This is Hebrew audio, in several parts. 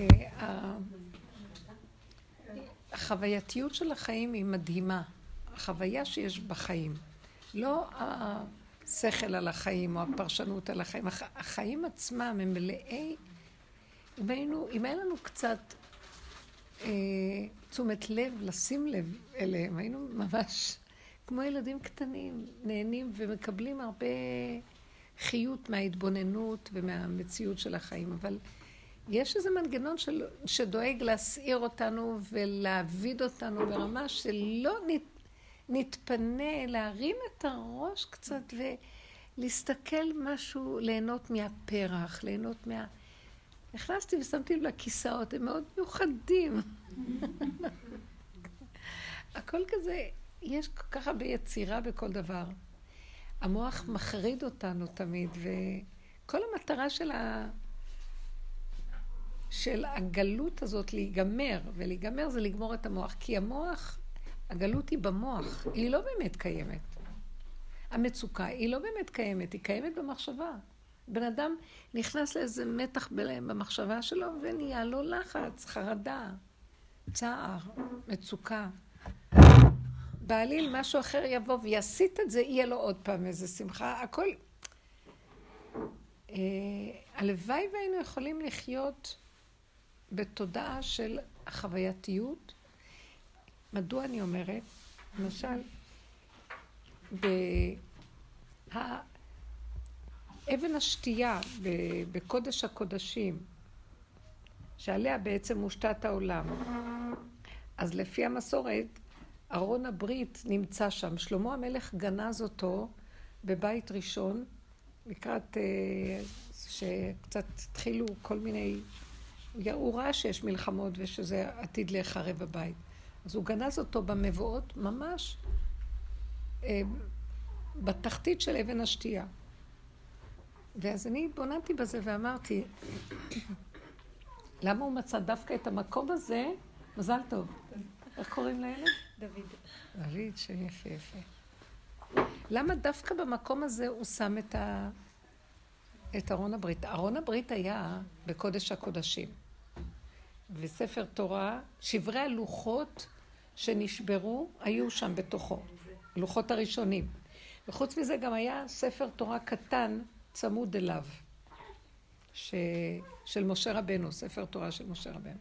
אה, החווייתיות של החיים היא מדהימה. החוויה שיש בחיים. לא השכל על החיים או הפרשנות על החיים. החיים עצמם הם מלאי... אם, היינו, אם היה לנו קצת אה, תשומת לב, לשים לב אליהם, היינו ממש כמו ילדים קטנים, נהנים ומקבלים הרבה חיות מההתבוננות ומהמציאות של החיים. אבל יש איזה מנגנון של, שדואג להסעיר אותנו ולהעביד אותנו ברמה שלא נת, נתפנה, להרים את הראש קצת ולהסתכל משהו, ליהנות מהפרח, ליהנות מה... נכנסתי ושמתי לב לכיסאות, הם מאוד מיוחדים. הכל כזה, יש כל כך הרבה יצירה בכל דבר. המוח מחריד אותנו תמיד, וכל המטרה של ה... של הגלות הזאת להיגמר, ולהיגמר זה לגמור את המוח, כי המוח, הגלות היא במוח, היא לא באמת קיימת. המצוקה היא לא באמת קיימת, היא קיימת במחשבה. בן אדם נכנס לאיזה מתח במחשבה שלו ונהיה לו לחץ, חרדה, צער, מצוקה. בעליל משהו אחר יבוא ויסיט את זה, יהיה לו עוד פעם איזה שמחה, הכל... אה, הלוואי והיינו יכולים לחיות בתודעה של החווייתיות. מדוע אני אומרת? למשל, אבן השתייה בקודש הקודשים, שעליה בעצם מושתת העולם, אז לפי המסורת, ארון הברית נמצא שם. שלמה המלך גנז אותו בבית ראשון, לקראת אה, שקצת התחילו כל מיני הוא ראה שיש מלחמות ושזה עתיד להיחרב הבית. אז הוא גנז אותו במבואות ממש אה, בתחתית של אבן השתייה. ואז אני התבוננתי בזה ואמרתי, למה הוא מצא דווקא את המקום הזה? מזל טוב. איך קוראים לילד? דוד. דוד, שם יפה יפה. למה דווקא במקום הזה הוא שם את, ה... את ארון הברית? ארון הברית היה בקודש הקודשים. וספר תורה, שברי הלוחות שנשברו היו שם בתוכו, לוחות הראשונים. וחוץ מזה גם היה ספר תורה קטן צמוד אליו, ש... של משה רבנו, ספר תורה של משה רבנו.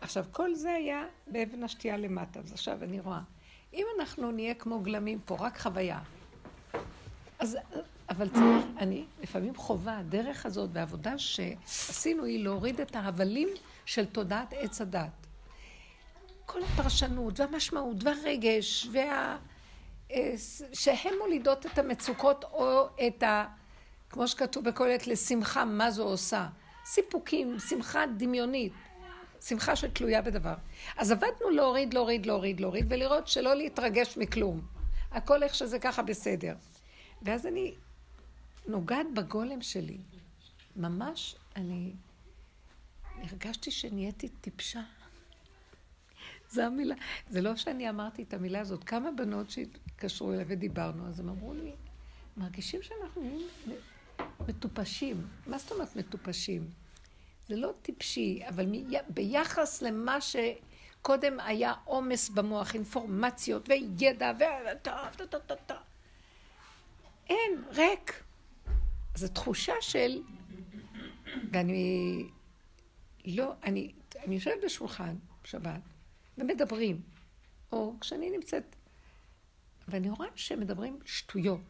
עכשיו, כל זה היה באבן השתייה למטה. אז עכשיו אני רואה, אם אנחנו נהיה כמו גלמים פה, רק חוויה, אז, אבל צריך, אני לפעמים חובה, הדרך הזאת והעבודה שעשינו היא להוריד את ההבלים של תודעת עץ הדת. כל הפרשנות והמשמעות והרגש וה... אה, שהן מולידות את המצוקות או את ה... כמו שכתוב בקהלת, לשמחה, מה זו עושה? סיפוקים, שמחה דמיונית, שמחה שתלויה בדבר. אז עבדנו להוריד, להוריד, להוריד, להוריד, ולראות שלא להתרגש מכלום. הכל איך שזה ככה בסדר. ואז אני נוגעת בגולם שלי. ממש, אני הרגשתי שנהייתי טיפשה. זו המילה. זה לא שאני אמרתי את המילה הזאת. כמה בנות שהתקשרו אליי ודיברנו, אז הם אמרו לי, מרגישים שאנחנו מטופשים. מה זאת אומרת מטופשים? זה לא טיפשי, אבל ביחס למה שקודם היה עומס במוח, אינפורמציות וידע ו... אין, ריק. זו תחושה של... ואני לא, אני, אני יושבת בשולחן שבת ומדברים, או כשאני נמצאת, ואני רואה שהם מדברים שטויות.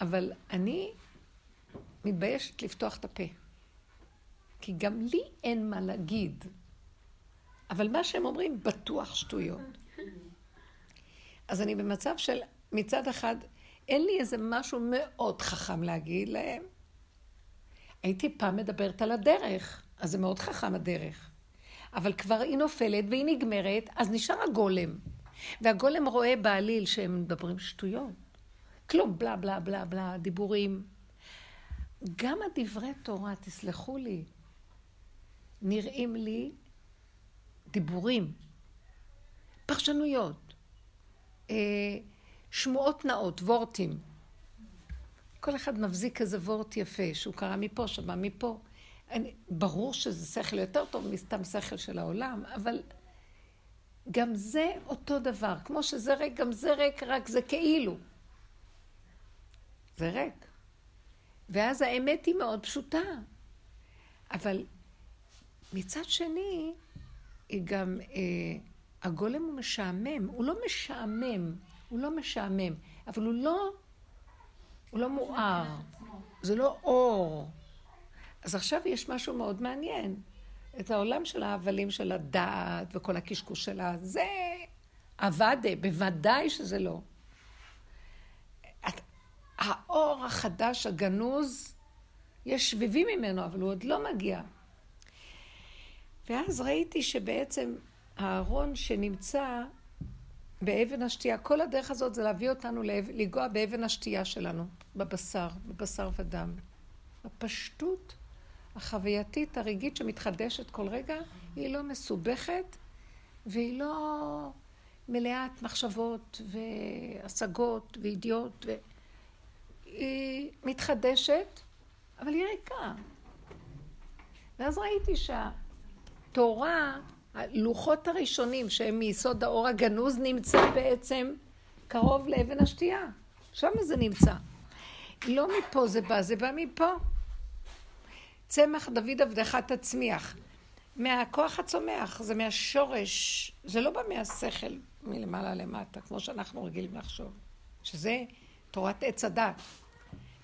אבל אני מתביישת לפתוח את הפה. כי גם לי אין מה להגיד. אבל מה שהם אומרים בטוח שטויות. אז אני במצב של מצד אחד, אין לי איזה משהו מאוד חכם להגיד להם, הייתי פעם מדברת על הדרך, אז זה מאוד חכם הדרך. אבל כבר היא נופלת והיא נגמרת, אז נשאר הגולם. והגולם רואה בעליל שהם מדברים שטויות. כלום, בלה בלה בלה בלה, דיבורים. גם הדברי תורה, תסלחו לי, נראים לי דיבורים, פרשנויות, אה, שמועות נאות, וורטים. כל אחד מבזיק איזה וורט יפה, שהוא קרא מפה, שמע מפה. אני, ברור שזה שכל יותר טוב מסתם שכל של העולם, אבל גם זה אותו דבר. כמו שזה ריק, גם זה ריק, רק זה כאילו. זה ריק. ואז האמת היא מאוד פשוטה. אבל מצד שני, היא גם, אה, הגולם הוא משעמם. הוא לא משעמם, הוא לא משעמם, אבל הוא לא, הוא לא מואר. זה לא אור. אז עכשיו יש משהו מאוד מעניין. את העולם של ההבלים של הדעת וכל הקשקוש שלה, זה עבדה, בוודאי שזה לא. האור החדש, הגנוז, יש שביבים ממנו, אבל הוא עוד לא מגיע. ואז ראיתי שבעצם הארון שנמצא באבן השתייה, כל הדרך הזאת זה להביא אותנו לנגוע באבן השתייה שלנו, בבשר, בבשר ודם. הפשטות החווייתית, הרגעית שמתחדשת כל רגע, היא לא מסובכת והיא לא מלאת מחשבות והשגות וידיעות. ו... היא מתחדשת, אבל היא ריקה. ואז ראיתי שהתורה, הלוחות הראשונים שהם מיסוד האור הגנוז, נמצא בעצם קרוב לאבן השתייה. שם זה נמצא. לא מפה זה בא, זה בא מפה. צמח דוד עבדך תצמיח. מהכוח הצומח, זה מהשורש, זה לא בא מהשכל מלמעלה למטה, כמו שאנחנו רגילים לחשוב, שזה תורת עץ הדת.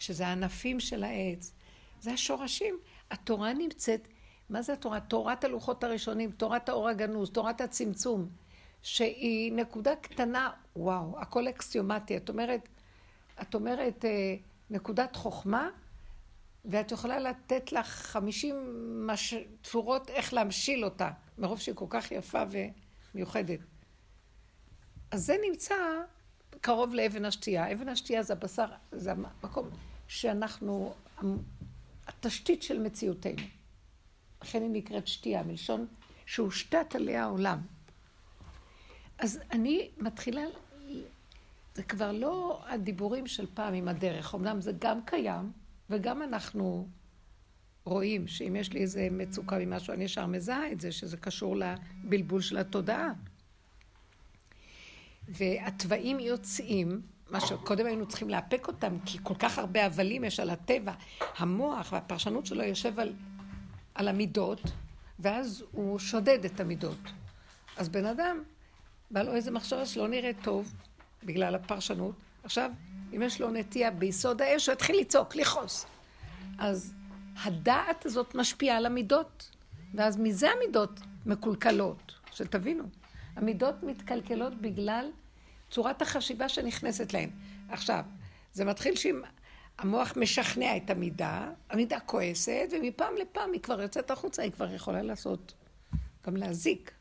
שזה הענפים של העץ, זה השורשים. התורה נמצאת, מה זה התורה? תורת הלוחות הראשונים, תורת האור הגנוז, תורת הצמצום, שהיא נקודה קטנה, וואו, הכל אקסיומטי. את אומרת, את אומרת אה, נקודת חוכמה, ואת יכולה לתת לך חמישים מש... צורות איך להמשיל אותה, מרוב שהיא כל כך יפה ומיוחדת. אז זה נמצא קרוב לאבן השתייה. אבן השתייה זה הבשר, זה המקום שאנחנו, התשתית של מציאותנו. לכן היא נקראת שתייה, מלשון שהושתת עליה העולם. אז אני מתחילה, זה כבר לא הדיבורים של פעם עם הדרך, אמנם זה גם קיים, וגם אנחנו רואים שאם יש לי איזה מצוקה ממשהו, אני ישר מזהה את זה, שזה קשור לבלבול של התודעה. והתוואים יוצאים, מה שקודם היינו צריכים לאפק אותם, כי כל כך הרבה הבלים יש על הטבע. המוח והפרשנות שלו יושב על, על המידות, ואז הוא שודד את המידות. אז בן אדם, בא לו איזה מחשבה שלא נראה טוב, בגלל הפרשנות. עכשיו, אם יש לו נטייה ביסוד האש, הוא יתחיל לצעוק, לכעוס. אז הדעת הזאת משפיעה על המידות, ואז מזה המידות מקולקלות. שתבינו, המידות מתקלקלות בגלל צורת החשיבה שנכנסת להם. עכשיו, זה מתחיל שאם המוח משכנע את המידה, המידה כועסת, ומפעם לפעם היא כבר יוצאת החוצה, היא כבר יכולה לעשות, גם להזיק.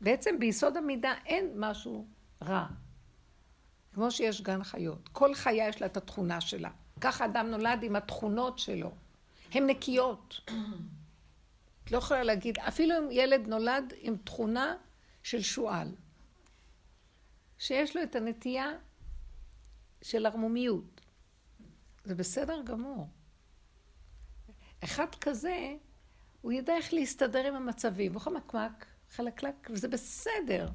בעצם ביסוד המידה אין משהו רע. כמו שיש גן חיות. כל חיה יש לה את התכונה שלה. ככה אדם נולד עם התכונות שלו. הן נקיות. את לא יכולה להגיד, אפילו אם ילד נולד עם תכונה של שועל. שיש לו את הנטייה של ערמומיות. זה בסדר גמור. אחד כזה, הוא ידע איך להסתדר עם המצבים, הוא חמקמק, חלקלק, וזה בסדר.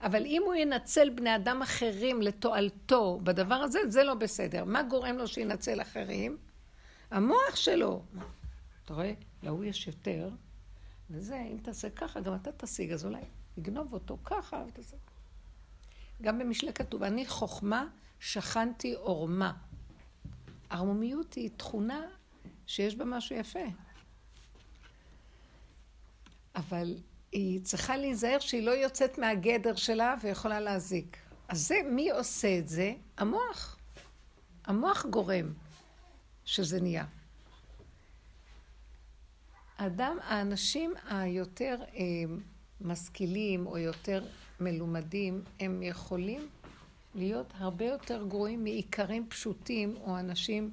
אבל אם הוא ינצל בני אדם אחרים לתועלתו בדבר הזה, זה לא בסדר. מה גורם לו שינצל אחרים? המוח שלו. אתה רואה? להוא יש יותר, וזה, אם תעשה ככה, גם אתה תשיג, אז אולי יגנוב אותו ככה, ותעשה... גם במשלי כתוב, אני חוכמה שכנתי עורמה. ערמומיות היא תכונה שיש בה משהו יפה. אבל היא צריכה להיזהר שהיא לא יוצאת מהגדר שלה ויכולה להזיק. אז זה, מי עושה את זה? המוח. המוח גורם שזה נהיה. האדם, האנשים היותר אה, משכילים או יותר מלומדים, הם יכולים להיות הרבה יותר גרועים מאיכרים פשוטים או אנשים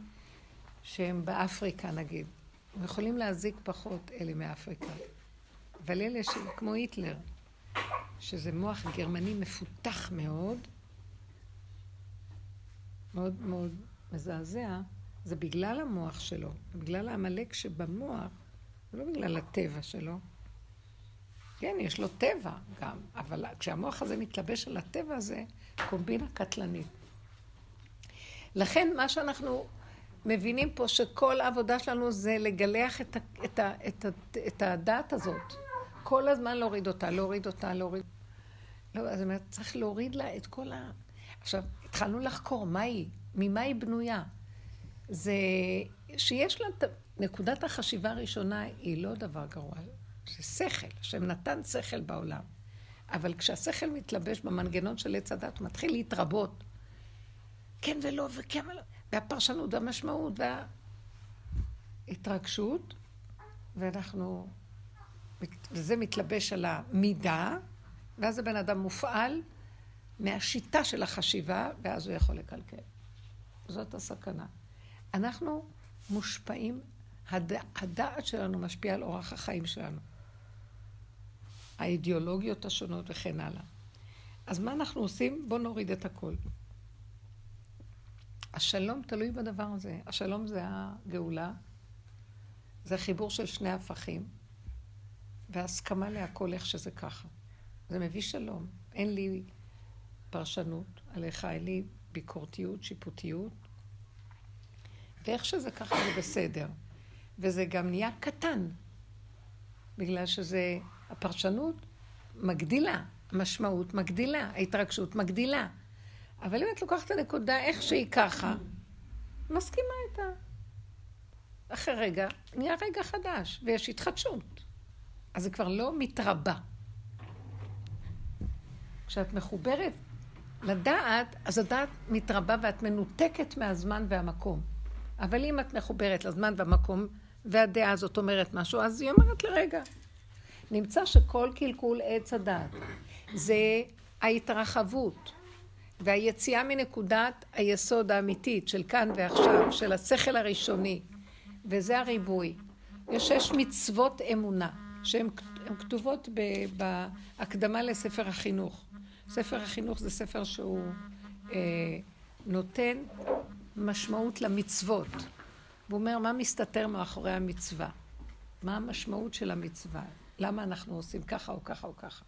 שהם באפריקה נגיד. הם יכולים להזיק פחות אלה מאפריקה. אבל אלה כמו היטלר, שזה מוח גרמני מפותח מאוד, מאוד מאוד מזעזע, זה בגלל המוח שלו, בגלל העמלק שבמוח, לא בגלל הטבע שלו. כן, יש לו טבע גם, אבל כשהמוח הזה מתלבש על הטבע הזה, קומבינה קטלנית. לכן מה שאנחנו מבינים פה, שכל העבודה שלנו זה לגלח את, ה, את, ה, את, ה, את הדעת הזאת. כל הזמן להוריד אותה, להוריד אותה, להוריד... לא, אני אומרת, צריך להוריד לה את כל ה... עכשיו, התחלנו לחקור מה היא, ממה היא בנויה. זה שיש לה... נקודת החשיבה הראשונה היא לא דבר גרוע, זה שכל, השם נתן שכל בעולם. אבל כשהשכל מתלבש במנגנון של עץ הדת, הוא מתחיל להתרבות. כן ולא וכן ולא. והפרשנות והמשמעות וההתרגשות, ואנחנו, וזה מתלבש על המידה, ואז הבן אדם מופעל מהשיטה של החשיבה, ואז הוא יכול לקלקל. זאת הסכנה. אנחנו מושפעים, הד... הדעת שלנו משפיעה על אורח החיים שלנו. האידיאולוגיות השונות וכן הלאה. אז מה אנחנו עושים? בואו נוריד את הכל. השלום תלוי בדבר הזה. השלום זה הגאולה, זה חיבור של שני הפכים, והסכמה להכל איך שזה ככה. זה מביא שלום. אין לי פרשנות עליך, אין לי ביקורתיות, שיפוטיות, ואיך שזה ככה זה בסדר. וזה גם נהיה קטן, בגלל שזה, הפרשנות מגדילה, המשמעות מגדילה, ההתרגשות מגדילה. אבל אם את לוקחת את הנקודה איך שהיא ככה, מסכימה איתה. אחרי רגע, נהיה רגע חדש, ויש התחדשות. אז זה כבר לא מתרבה. כשאת מחוברת לדעת, אז הדעת מתרבה ואת מנותקת מהזמן והמקום. אבל אם את מחוברת לזמן והמקום, והדעה הזאת אומרת משהו, אז היא אומרת לרגע. נמצא שכל קלקול עץ הדעת זה ההתרחבות והיציאה מנקודת היסוד האמיתית של כאן ועכשיו, של השכל הראשוני, וזה הריבוי. יש שש מצוות אמונה, שהן כתובות בהקדמה לספר החינוך. ספר החינוך זה ספר שהוא אה, נותן משמעות למצוות. הוא אומר, מה מסתתר מאחורי המצווה? מה המשמעות של המצווה? למה אנחנו עושים ככה או ככה או ככה?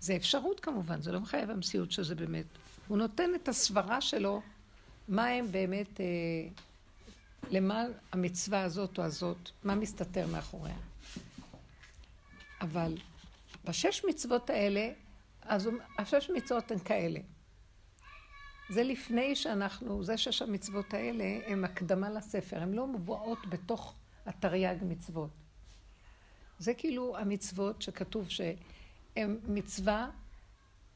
זה אפשרות כמובן, זה לא מחייב המציאות שזה באמת. הוא נותן את הסברה שלו, מה הם באמת, אה, למה המצווה הזאת או הזאת, מה מסתתר מאחוריה. אבל בשש מצוות האלה, אז השש מצוות הן כאלה. זה לפני שאנחנו, זה שש המצוות האלה הן הקדמה לספר, הן לא מבואות בתוך התרי"ג מצוות. זה כאילו המצוות שכתוב שהן מצווה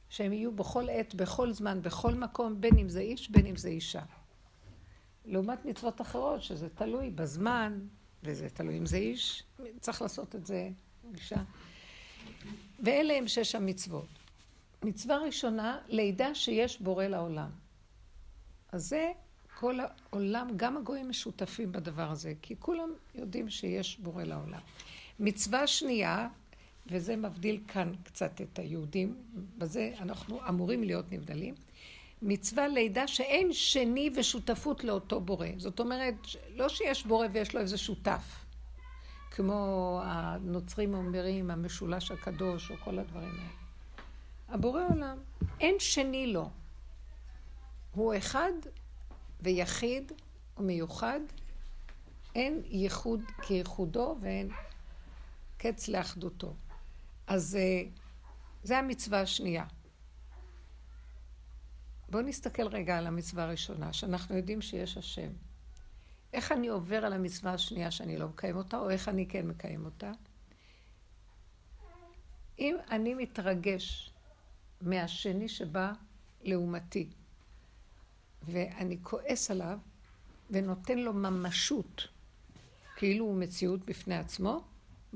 שהם יהיו בכל עת, בכל זמן, בכל מקום, בין אם זה איש, בין אם זה אישה. לעומת מצוות אחרות, שזה תלוי בזמן, וזה תלוי אם זה איש, צריך לעשות את זה אישה. ואלה הם שש המצוות. מצווה ראשונה, לידה שיש בורא לעולם. אז זה כל העולם, גם הגויים משותפים בדבר הזה, כי כולם יודעים שיש בורא לעולם. מצווה שנייה, וזה מבדיל כאן קצת את היהודים, בזה אנחנו אמורים להיות נבדלים. מצווה לידה שאין שני ושותפות לאותו בורא. זאת אומרת, לא שיש בורא ויש לו איזה שותף, כמו הנוצרים אומרים, המשולש הקדוש, או כל הדברים האלה. הבורא עולם, אין שני לו. הוא אחד ויחיד ומיוחד, אין ייחוד כייחודו ואין קץ לאחדותו. אז אה, זה המצווה השנייה. בואו נסתכל רגע על המצווה הראשונה, שאנחנו יודעים שיש השם. איך אני עובר על המצווה השנייה שאני לא מקיים אותה, או איך אני כן מקיים אותה? אם אני מתרגש מהשני שבא לעומתי, ואני כועס עליו, ונותן לו ממשות, כאילו הוא מציאות בפני עצמו,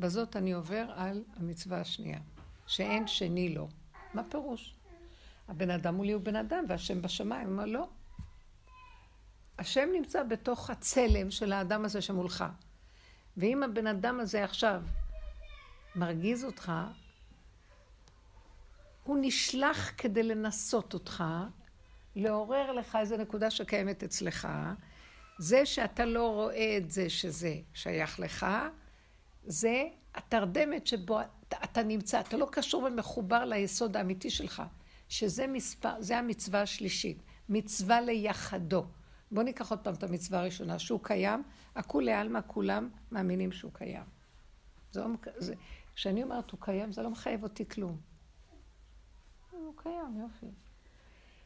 בזאת אני עובר על המצווה השנייה, שאין שני לו. מה פירוש? הבן אדם מולי הוא בן אדם והשם בשמיים. הוא אומר, לא. השם נמצא בתוך הצלם של האדם הזה שמולך. ואם הבן אדם הזה עכשיו מרגיז אותך, הוא נשלח כדי לנסות אותך, לעורר לך איזו נקודה שקיימת אצלך. זה שאתה לא רואה את זה שזה שייך לך, זה התרדמת שבו אתה, אתה נמצא, אתה לא קשור ומחובר ליסוד האמיתי שלך, שזה מספר, זה המצווה השלישית, מצווה ליחדו. בואו ניקח עוד פעם את המצווה הראשונה, שהוא קיים, הכולי עלמא כולם מאמינים שהוא קיים. זה לא, זה, כשאני אומרת הוא קיים, זה לא מחייב אותי כלום. הוא קיים, יופי.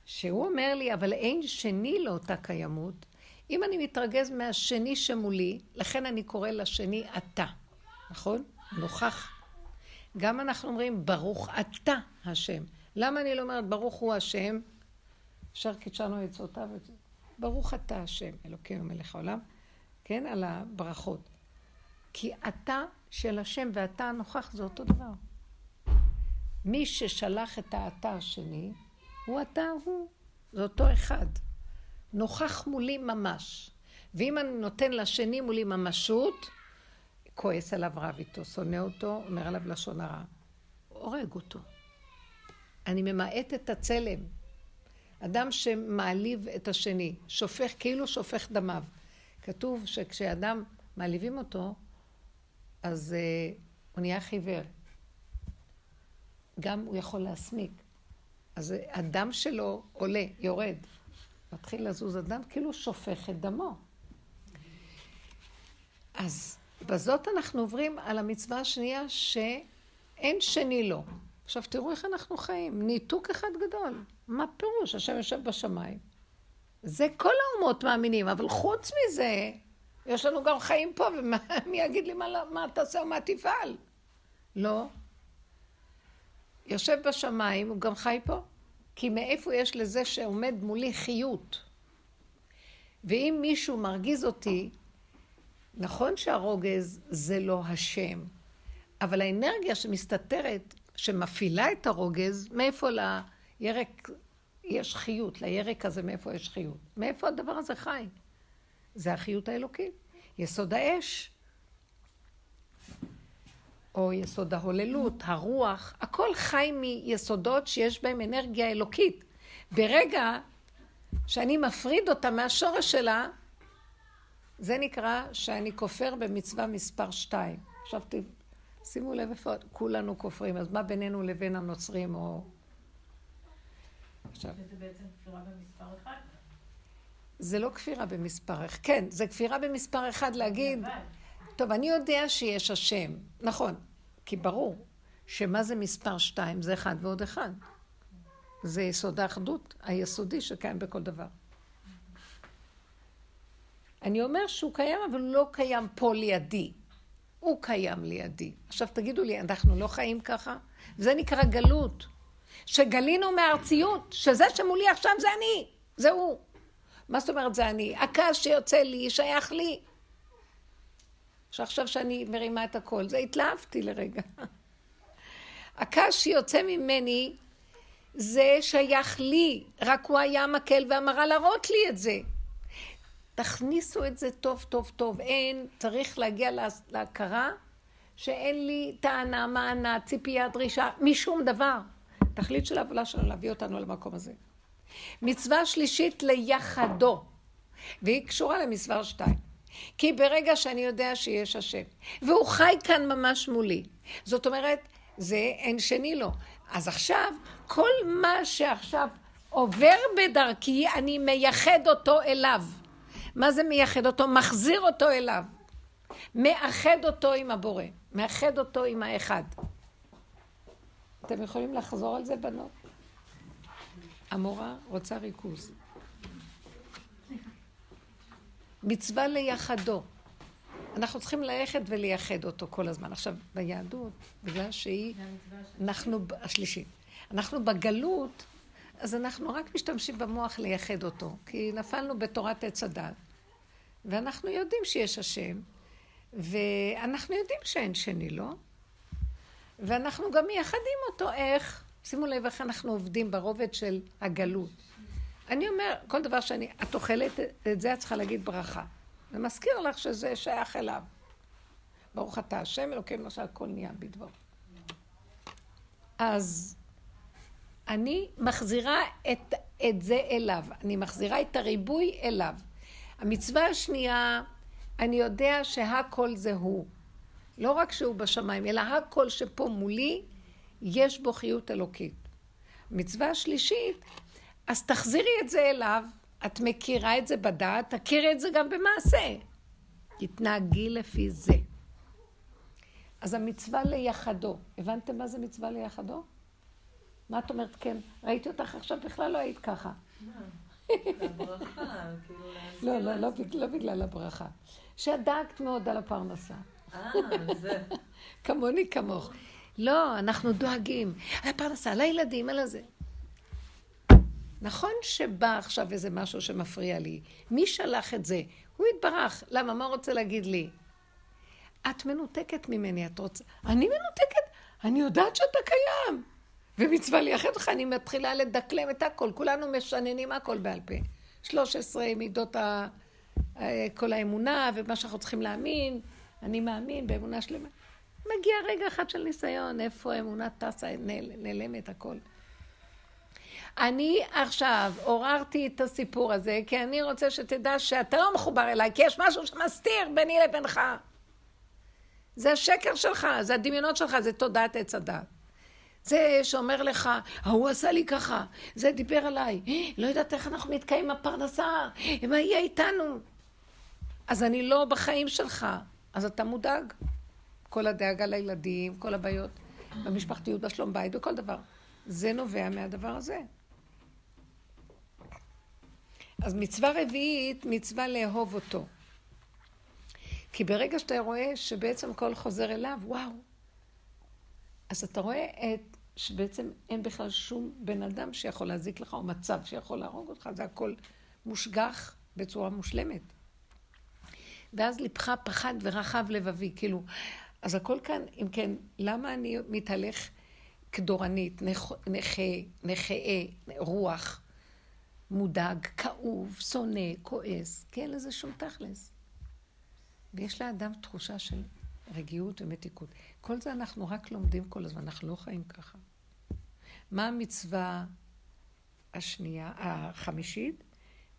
שהוא אומר לי, אבל אין שני לאותה קיימות, אם אני מתרגז מהשני שמולי, לכן אני קורא לשני אתה, נכון? נוכח. גם אנחנו אומרים, ברוך אתה השם. למה אני לא אומרת, ברוך הוא השם? אשר קידשנו עצותיו. ברוך אתה השם, אלוקינו מלך העולם. כן, על הברכות. כי אתה של השם ואתה הנוכח זה אותו דבר. מי ששלח את האתה השני, הוא אתה הוא. זה אותו אחד. נוכח מולי ממש. ואם אני נותן לשני מולי ממשות, כועס עליו רב איתו, שונא אותו, אומר עליו לשון הרע. הורג אותו. אני ממעט את הצלם. אדם שמעליב את השני, שופך, כאילו שופך דמיו. כתוב שכשאדם מעליבים אותו, אז uh, הוא נהיה חיוור. גם הוא יכול להסמיק. אז הדם שלו עולה, יורד. מתחיל לזוז הדם, כאילו שופך את דמו. אז בזאת אנחנו עוברים על המצווה השנייה שאין שני לו. עכשיו תראו איך אנחנו חיים, ניתוק אחד גדול. מה פירוש? השם יושב בשמיים. זה כל האומות מאמינים, אבל חוץ מזה, יש לנו גם חיים פה, ומי יגיד לי מה, מה תעשה ומה תפעל? לא. יושב בשמיים, הוא גם חי פה. כי מאיפה יש לזה שעומד מולי חיות? ואם מישהו מרגיז אותי, נכון שהרוגז זה לא השם, אבל האנרגיה שמסתתרת, שמפעילה את הרוגז, מאיפה לירק יש חיות? לירק הזה מאיפה יש חיות? מאיפה הדבר הזה חי? זה החיות האלוקית. יסוד האש, או יסוד ההוללות, הרוח, הכל חי מיסודות שיש בהם אנרגיה אלוקית. ברגע שאני מפריד אותה מהשורש שלה, זה נקרא שאני כופר במצווה מספר שתיים. עכשיו שימו לב איפה כולנו כופרים, אז מה בינינו לבין הנוצרים או... עכשיו... זה בעצם כפירה במספר אחד? זה לא כפירה במספר אחד, כן, זה כפירה במספר אחד להגיד, טוב, אני יודע שיש השם, נכון, כי ברור שמה זה מספר שתיים? זה אחד ועוד אחד. זה יסוד האחדות היסודי שקיים בכל דבר. אני אומר שהוא קיים, אבל הוא לא קיים פה לידי. הוא קיים לידי. עכשיו תגידו לי, אנחנו לא חיים ככה? זה נקרא גלות. שגלינו מהארציות, שזה שמולי עכשיו זה אני, זה הוא. מה זאת אומרת זה אני? הכעס שיוצא לי, שייך לי. שעכשיו שאני מרימה את הכל, זה התלהבתי לרגע. הכעס שיוצא ממני זה שייך לי, רק הוא היה מקל ואמרה להראות לי את זה. תכניסו את זה טוב טוב טוב. אין, צריך להגיע להכרה שאין לי טענה, מענה, ציפייה, דרישה, משום דבר. תכלית של העבודה שלנו להביא אותנו למקום הזה. מצווה שלישית ליחדו, והיא קשורה למסבר שתיים. כי ברגע שאני יודע שיש השם, והוא חי כאן ממש מולי, זאת אומרת, זה אין שני לו. אז עכשיו, כל מה שעכשיו עובר בדרכי, אני מייחד אותו אליו. מה זה מייחד אותו? מחזיר אותו אליו. מאחד אותו עם הבורא. מאחד אותו עם האחד. אתם יכולים לחזור על זה, בנות? המורה רוצה ריכוז. מצווה ליחדו. אנחנו צריכים ללכת ולייחד אותו כל הזמן. עכשיו, ביהדות, בגלל שהיא, אנחנו, השלישית, אנחנו בגלות, אז אנחנו רק משתמשים במוח לייחד אותו, כי נפלנו בתורת עץ הדת, ואנחנו יודעים שיש השם, ואנחנו יודעים שאין שני לו, ואנחנו גם מייחדים אותו. איך? שימו לב איך אנחנו עובדים ברובד של הגלות. אני אומר, כל דבר שאני, את אוכלת את זה, את צריכה להגיד ברכה. זה מזכיר לך שזה שייך אליו. ברוך אתה השם אלוקים עכשיו הכל נהיה בדבר. אז אני מחזירה את, את זה אליו. אני מחזירה את הריבוי אליו. המצווה השנייה, אני יודע שהכל זה הוא. לא רק שהוא בשמיים, אלא הכל שפה מולי, יש בו חיות אלוקית. מצווה השלישית, אז תחזירי את זה אליו, את מכירה את זה בדעת, תכירי את זה גם במעשה. תתנהגי לפי זה. אז המצווה ליחדו, הבנתם מה זה מצווה ליחדו? מה את אומרת? כן, ראיתי אותך עכשיו, בכלל לא היית ככה. כאילו, לא, לא, לא, לא בגלל הברכה. שאת דאגת מאוד על הפרנסה. אה, זה. כמוני כמוך. לא, אנחנו דואגים. על הפרנסה, על הילדים, על הזה. נכון שבא עכשיו איזה משהו שמפריע לי. מי שלח את זה? הוא התברך. למה? מה רוצה להגיד לי? את מנותקת ממני, את רוצה... אני מנותקת? אני יודעת שאתה קיים. ומצווה לייחד אותך, אני מתחילה לדקלם את הכל. כולנו משננים הכל בעל פה. 13 מידות ה... כל האמונה ומה שאנחנו צריכים להאמין. אני מאמין באמונה שלמה. מגיע רגע אחד של ניסיון, איפה האמונה טסה, נעל, נעלמת הכל. אני עכשיו עוררתי את הסיפור הזה, כי אני רוצה שתדע שאתה לא מחובר אליי, כי יש משהו שמסתיר ביני לבינך. זה השקר שלך, זה הדמיונות שלך, זה תודעת עץ הדת. זה שאומר לך, ההוא עשה לי ככה, זה דיבר עליי, לא יודעת איך אנחנו נתקעים עם הפרנסה, מה יהיה איתנו? אז אני לא בחיים שלך, אז אתה מודאג. כל הדאגה לילדים, כל הבעיות במשפחתיות, בשלום בית, בכל דבר. זה נובע מהדבר הזה. אז מצווה רביעית, מצווה לאהוב אותו. כי ברגע שאתה רואה שבעצם הכל חוזר אליו, וואו. אז אתה רואה את, שבעצם אין בכלל שום בן אדם שיכול להזיק לך, או מצב שיכול להרוג אותך, זה הכל מושגח בצורה מושלמת. ואז ליבך פחד ורחב לבבי, כאילו, אז הכל כאן, אם כן, למה אני מתהלך כדורנית, נכה, נכאה, רוח, מודאג, כאוב, שונא, כועס, כי אין לזה שום תכלס. ויש לאדם תחושה של רגיעות ומתיקות. כל זה אנחנו רק לומדים כל הזמן, אנחנו לא חיים ככה. מה המצווה השנייה, החמישית?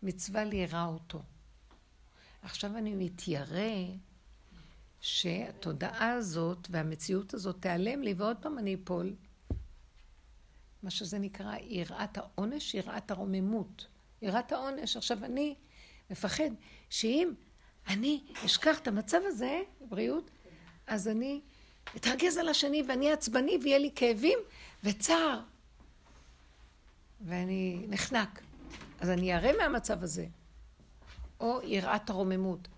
מצווה לירא אותו. עכשיו אני מתיירא שהתודעה הזאת והמציאות הזאת תיעלם לי, ועוד פעם אני אפול. מה שזה נקרא יראת העונש, יראת הרוממות. יראת העונש. עכשיו אני מפחד שאם אני אשכח את המצב הזה, בריאות, אז אני אתרגז על השני ואני עצבני ויהיה לי כאבים וצער. ואני נחנק. אז אני אראה מהמצב הזה. או יראת הרוממות.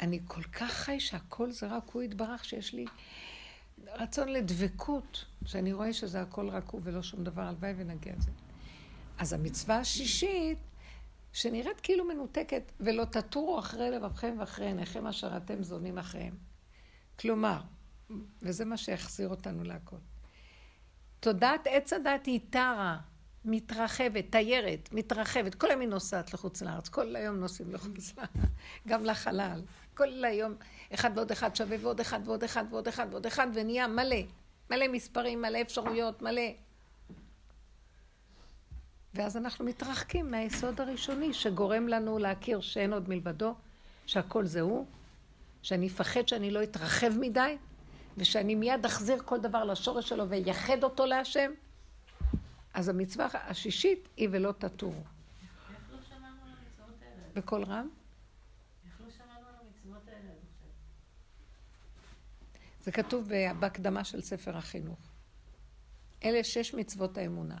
אני כל כך חי שהכל זה רק הוא יתברך, שיש לי רצון לדבקות, שאני רואה שזה הכל רק הוא ולא שום דבר, הלוואי ונגיע לזה. אז המצווה השישית, שנראית כאילו מנותקת, ולא תטורו אחרי לבבכם ואחרי עיניכם אשר אתם זונים אחריהם. כלומר, וזה מה שהחזיר אותנו להכל. תודעת עץ הדת היא טרה, מתרחבת, תיירת, מתרחבת. כל היום היא נוסעת לחוץ לארץ, כל היום נוסעים לחוץ לארץ, גם לחלל. כל היום אחד ועוד אחד שווה ועוד אחד ועוד אחד ועוד אחד ועוד אחד, ונהיה מלא. מלא מספרים, מלא אפשרויות, מלא. ואז אנחנו מתרחקים מהיסוד הראשוני שגורם לנו להכיר שאין עוד מלבדו, שהכל זה הוא, שאני אפחד שאני לא אתרחב מדי, ושאני מיד אחזיר כל דבר לשורש שלו וייחד אותו להשם. אז המצווה השישית היא ולא תטורו. בקול רם? זה כתוב בהקדמה של ספר החינוך. אלה שש מצוות האמונה.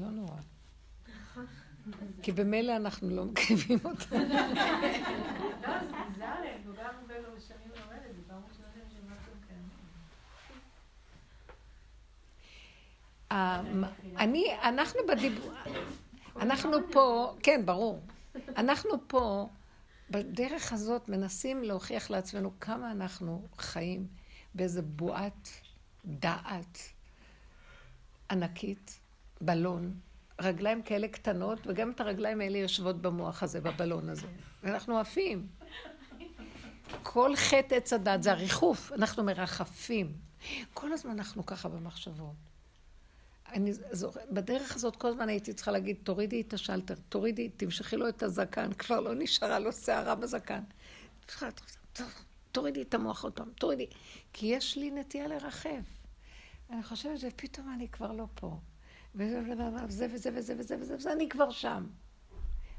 לא נורא. כי במילא אנחנו לא מקיימים אותה. אני, אנחנו בדיבור, אנחנו פה, כן, ברור. אנחנו פה, בדרך הזאת, מנסים להוכיח לעצמנו כמה אנחנו חיים באיזה בועת דעת ענקית, בלון, רגליים כאלה קטנות, וגם את הרגליים האלה יושבות במוח הזה, בבלון הזה. ואנחנו עפים. כל חטא עץ הדת זה הריחוף, אנחנו מרחפים. כל הזמן אנחנו ככה במחשבות. אני זוכר, בדרך הזאת כל הזמן הייתי צריכה להגיד, תורידי את השלטר, תורידי, תמשכי לו את הזקן, כבר לא נשארה לו שערה בזקן. תורידי את המוח עוד פעם, תורידי. כי יש לי נטייה לרחב. אני חושבת שפתאום אני כבר לא פה. וזה וזה וזה וזה וזה וזה, וזה, אני כבר שם.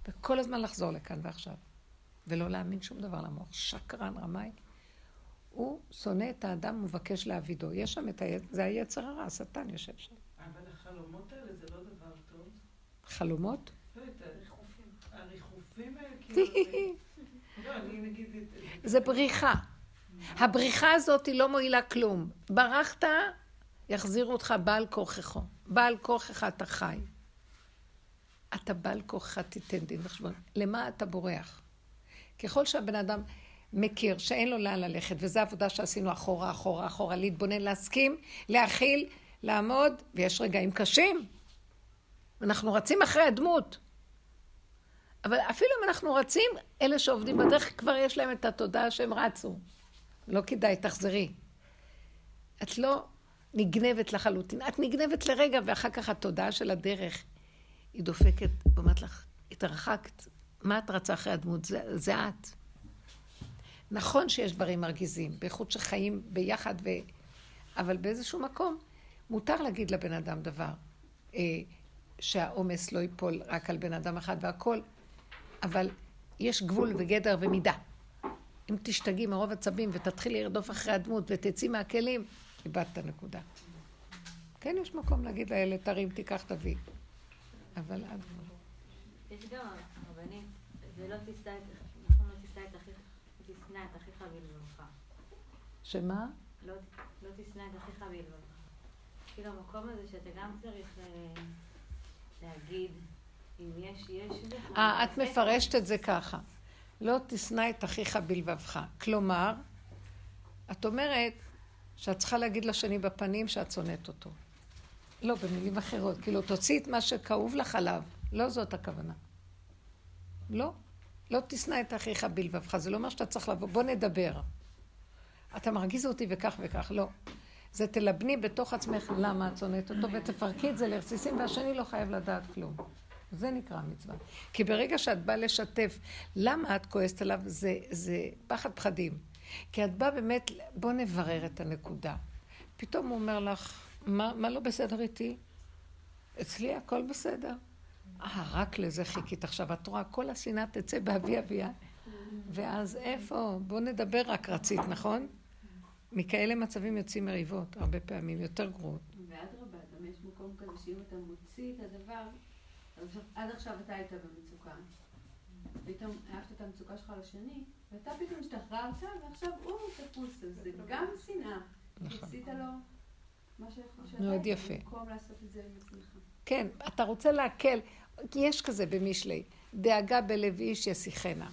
וכל הזמן לחזור לכאן ועכשיו. ולא להאמין שום דבר למוח. שקרן, רמאי. הוא שונא את האדם ומבקש להעבידו. יש שם את ה... זה היצר הרע, השטן יושב שם. אבל החלומות האלה זה לא דבר טוב. חלומות? לא, את הריחופים. הריחופים האלה כאילו... לא, אני נגיד... זה בריחה. הבריחה הזאת היא לא מועילה כלום. ברחת, יחזירו אותך בעל כורחך. בעל כורחך אתה חי. אתה בעל כורחך תיתן דין וחשבון. למה אתה בורח? ככל שהבן אדם מכיר שאין לו לאן ללכת, וזו עבודה שעשינו אחורה, אחורה, אחורה, להתבונן, להסכים, להכיל, לעמוד, ויש רגעים קשים. אנחנו רצים אחרי הדמות. אבל אפילו אם אנחנו רצים, אלה שעובדים בדרך כבר יש להם את התודעה שהם רצו. לא כדאי, תחזרי. את לא נגנבת לחלוטין, את נגנבת לרגע, ואחר כך התודעה של הדרך, היא דופקת, ואומרת לך, התרחקת, מה את רצה אחרי הדמות? זה, זה את. נכון שיש דברים מרגיזים, בייחוד שחיים ביחד, ו... אבל באיזשהו מקום מותר להגיד לבן אדם דבר, אה, שהעומס לא ייפול רק על בן אדם אחד והכל, אבל יש גבול וגדר ומידה. אם תשתגעי מרוב עצבים ותתחילי לרדוף אחרי הדמות ותצאי מהכלים, איבדת נקודה. כן, יש מקום להגיד לילד, תרים, תיקח, תביא. אבל... יש גם, הרבנית, זה לא תישא את, נכון, לא תישא את אחיך, תשנא את אחיך בלבבך. שמה? לא, לא תשנא את אחיך בלבבך. כאילו המקום הזה שאתה גם צריך אה, להגיד, אם יש, יש... אה, את מפרשת את זה ככה. לא תשנא את אחיך בלבבך. כלומר, את אומרת שאת צריכה להגיד לשני בפנים שאת שונאת אותו. לא, במילים אחרות. כאילו, תוציא את מה שכאוב לך עליו. לא זאת הכוונה. לא. לא תשנא את אחיך בלבבך. זה לא אומר שאתה צריך לבוא. בוא נדבר. אתה מרגיז אותי וכך וכך. לא. זה תלבני בתוך עצמך למה את שונאת אותו, ותפרקי את זה לרסיסים, והשני לא חייב לדעת כלום. זה נקרא מצווה. כי ברגע שאת באה לשתף למה את כועסת עליו, זה, זה פחד פחדים. כי את באה באמת, בוא נברר את הנקודה. פתאום הוא אומר לך, מה, מה לא בסדר איתי? אצלי הכל בסדר. אה, רק לזה חיכית עכשיו. את רואה, כל השנאה תצא באבי אביה. ואז איפה? בוא נדבר רק רצית, נכון? מכאלה מצבים יוצאים מריבות, הרבה פעמים, יותר גרועות. ואדרבה, גם יש מקום כזה שאם אתה מוציא את הדבר, עד עכשיו אתה היית במצוקה. פתאום העפת את המצוקה שלך לשני, ואתה פתאום השתחררת, ועכשיו הוא תפוס, אז זה גם שנאה. נכון. עשית לו מה שאתה מאוד יפה. במקום לעשות את זה עם עצמך. כן, אתה רוצה להקל, כי יש כזה במשלי, דאגה בלב איש ישיחנה.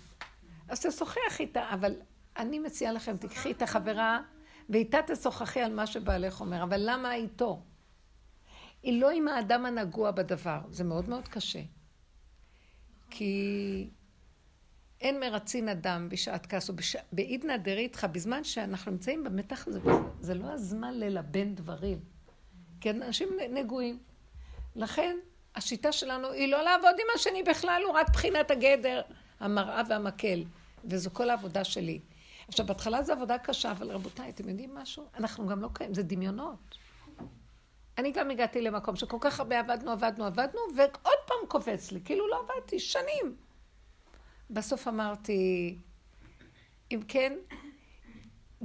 אז תשוחח איתה, אבל אני מציעה לכם, תקחי את החברה, ואיתה תשוחחי על מה שבעלך אומר, אבל למה איתו? היא לא עם האדם הנגוע בדבר, זה מאוד מאוד קשה. כי אין מרצין אדם בשעת כעס, או בש... בעידנא דריתחא, בזמן שאנחנו נמצאים במתח הזה, זה לא הזמן ללבן דברים. כי אנשים נגועים. לכן, השיטה שלנו היא לא לעבוד עם השני בכלל, הוא רק בחינת הגדר, המראה והמקל. וזו כל העבודה שלי. עכשיו, בהתחלה זו עבודה קשה, אבל רבותיי, אתם יודעים משהו? אנחנו גם לא קיימים, זה דמיונות. אני גם הגעתי למקום שכל כך הרבה עבדנו, עבדנו, עבדנו, ועוד פעם קופץ לי, כאילו לא עבדתי, שנים. בסוף אמרתי, אם כן,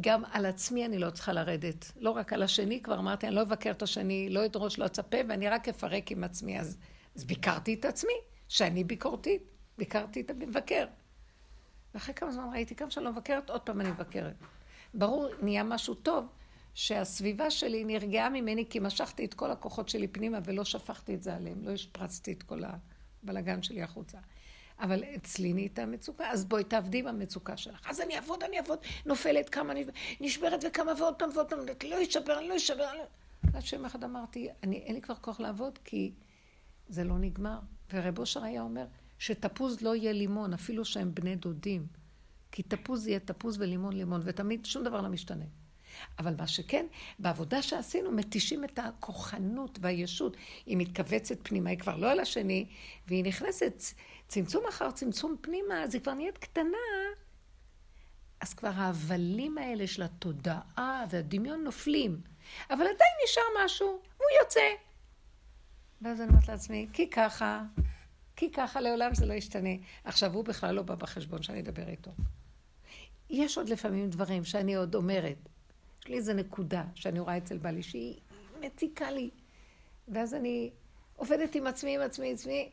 גם על עצמי אני לא צריכה לרדת. לא רק על השני, כבר אמרתי, אני לא אבקר את השני, לא אדרוש, לא אצפה, ואני רק אפרק עם עצמי. אז, אז ביקרתי את עצמי, שאני ביקורתית, ביקרתי את המבקר. ואחרי כמה זמן ראיתי, כמה שאני לא מבקרת, עוד פעם אני מבקרת. ברור, נהיה משהו טוב, שהסביבה שלי נרגעה ממני, כי משכתי את כל הכוחות שלי פנימה ולא שפכתי את זה עליהם, לא השפרצתי את כל הבלגן שלי החוצה. אבל אצלי נהייתה מצוקה, אז בואי תעבדי עם המצוקה שלך. אז אני אעבוד, אני אעבוד, נופלת כמה, נשברת וכמה ועוד פעם ועוד פעם, לא יישבר, אני לא יישבר. עד שיום אחד אמרתי, אני, אין לי כבר כוח לעבוד, כי זה לא נגמר. ורב אושר היה אומר, שתפוז לא יהיה לימון, אפילו שהם בני דודים. כי תפוז יהיה תפוז ולימון לימון, ותמיד שום דבר לא משתנה. אבל מה שכן, בעבודה שעשינו, מתישים את הכוחנות והישות. היא מתכווצת פנימה, היא כבר לא על השני, והיא נכנסת צמצום אחר צמצום פנימה, אז היא כבר נהיית קטנה. אז כבר ההבלים האלה של התודעה והדמיון נופלים. אבל עדיין נשאר משהו, הוא יוצא. ואז אני אומרת לעצמי, כי ככה, כי ככה לעולם זה לא ישתנה. עכשיו, הוא בכלל לא בא בחשבון שאני אדבר איתו. יש עוד לפעמים דברים שאני עוד אומרת. יש לי איזו נקודה שאני רואה אצל בעלי שהיא מציקה לי. ואז אני עובדת עם עצמי, עם עצמי, עם עצמי,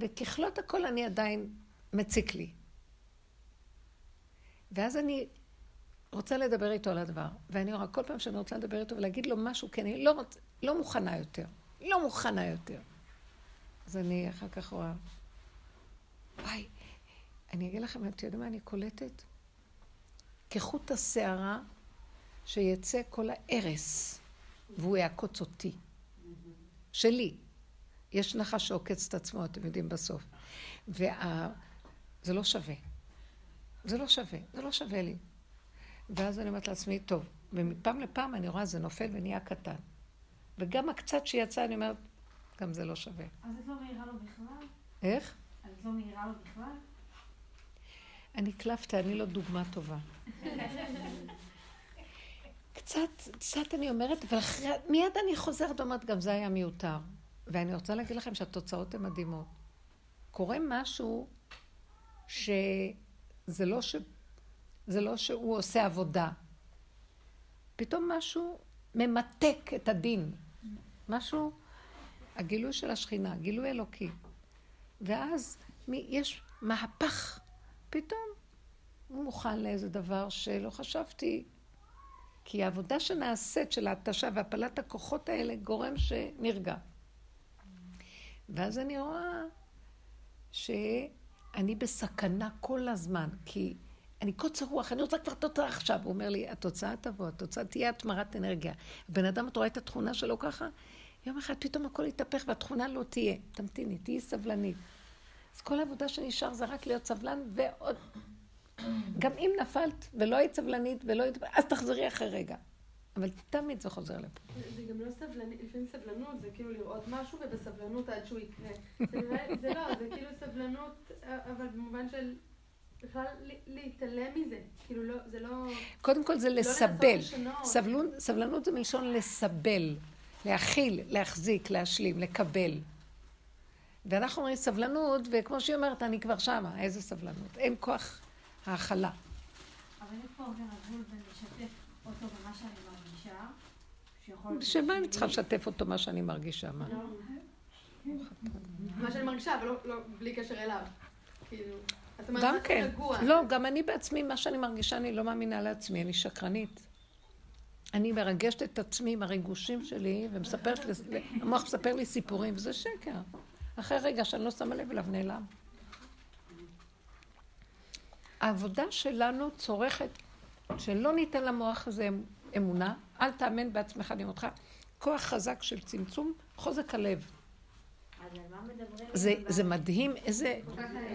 וככלות הכל אני עדיין מציק לי. ואז אני רוצה לדבר איתו על הדבר, ואני רואה כל פעם שאני רוצה לדבר איתו ולהגיד לו משהו, כי אני לא, רוצ... לא מוכנה יותר. לא מוכנה יותר. אז אני אחר כך רואה, וואי, אני אגיד לכם, אתם יודעים מה אני קולטת? כחוט השערה שיצא כל ההרס, והוא יעקוץ אותי. שלי. יש נחש שעוקץ את עצמו, אתם יודעים, בסוף. וזה. לא שווה. זה לא שווה, זה לא שווה לי. ואז אני אומרת לעצמי, טוב, ומפעם לפעם אני רואה זה נופל ונהיה קטן. וגם הקצת שיצא, אני אומרת, גם זה לא שווה. אז את לא מעירה לו בכלל? איך? את לא מעירה לו בכלל? אני קלפתי, אני לא דוגמה טובה. קצת, קצת אני אומרת, אבל אחרי, מיד אני חוזרת ואומרת, גם זה היה מיותר. ואני רוצה להגיד לכם שהתוצאות הן מדהימות. קורה משהו שזה לא, ש... זה לא שהוא עושה עבודה. פתאום משהו ממתק את הדין. משהו, הגילוי של השכינה, גילוי אלוקי. ואז יש מהפך. פתאום הוא מוכן לאיזה דבר שלא חשבתי. כי העבודה שנעשית של ההתשה והפלת הכוחות האלה גורם שנרגע. ואז אני רואה שאני בסכנה כל הזמן, כי אני קוצר רוח, אני רוצה כבר תוצאה עכשיו. הוא אומר לי, התוצאה תבוא, התוצאה תהיה התמרת אנרגיה. הבן אדם, את רואה את התכונה שלו ככה? יום אחד פתאום הכל יתהפך והתכונה לא תהיה. תמתיני, תהיי סבלנית. אז כל העבודה שנשאר זה רק להיות סבלן ועוד... גם אם נפלת ולא היית סבלנית ולא היית... אז תחזרי אחרי רגע. אבל תמיד זה חוזר לפה. זה גם לא סבלנות, לפעמים סבלנות זה כאילו לראות משהו ובסבלנות עד שהוא יקרה. זה לא, זה כאילו סבלנות, אבל במובן של בכלל להתעלם מזה. כאילו לא, זה לא... קודם כל זה לא לסבל. סבלנות זה מלשון לסבל, להכיל, להחזיק, להשלים, לקבל. ואנחנו אומרים סבלנות, וכמו שהיא אומרת, אני כבר שמה, איזה סבלנות. אין כוח ההכלה. אבל איפה עובר הגבול בין לשתף אותו במה שאני בשביל מה אני צריכה לשתף אותו מה שאני מרגישה? מה? מה שאני מרגישה, אבל לא, לא בלי קשר אליו. כאילו, גם כן. לא, גם אני בעצמי, מה שאני מרגישה, אני לא מאמינה לעצמי, אני שקרנית. אני מרגשת את עצמי עם הריגושים שלי, ומספרת, המוח מספר לי סיפורים, וזה שקר. אחרי רגע שאני לא שמה לב אליו, נעלם. העבודה שלנו צורכת שלא ניתן למוח הזה אמונה, אל תאמן בעצמך, אני אומרת לך, כוח חזק של צמצום, חוזק הלב. זה, זה מדהים איזה...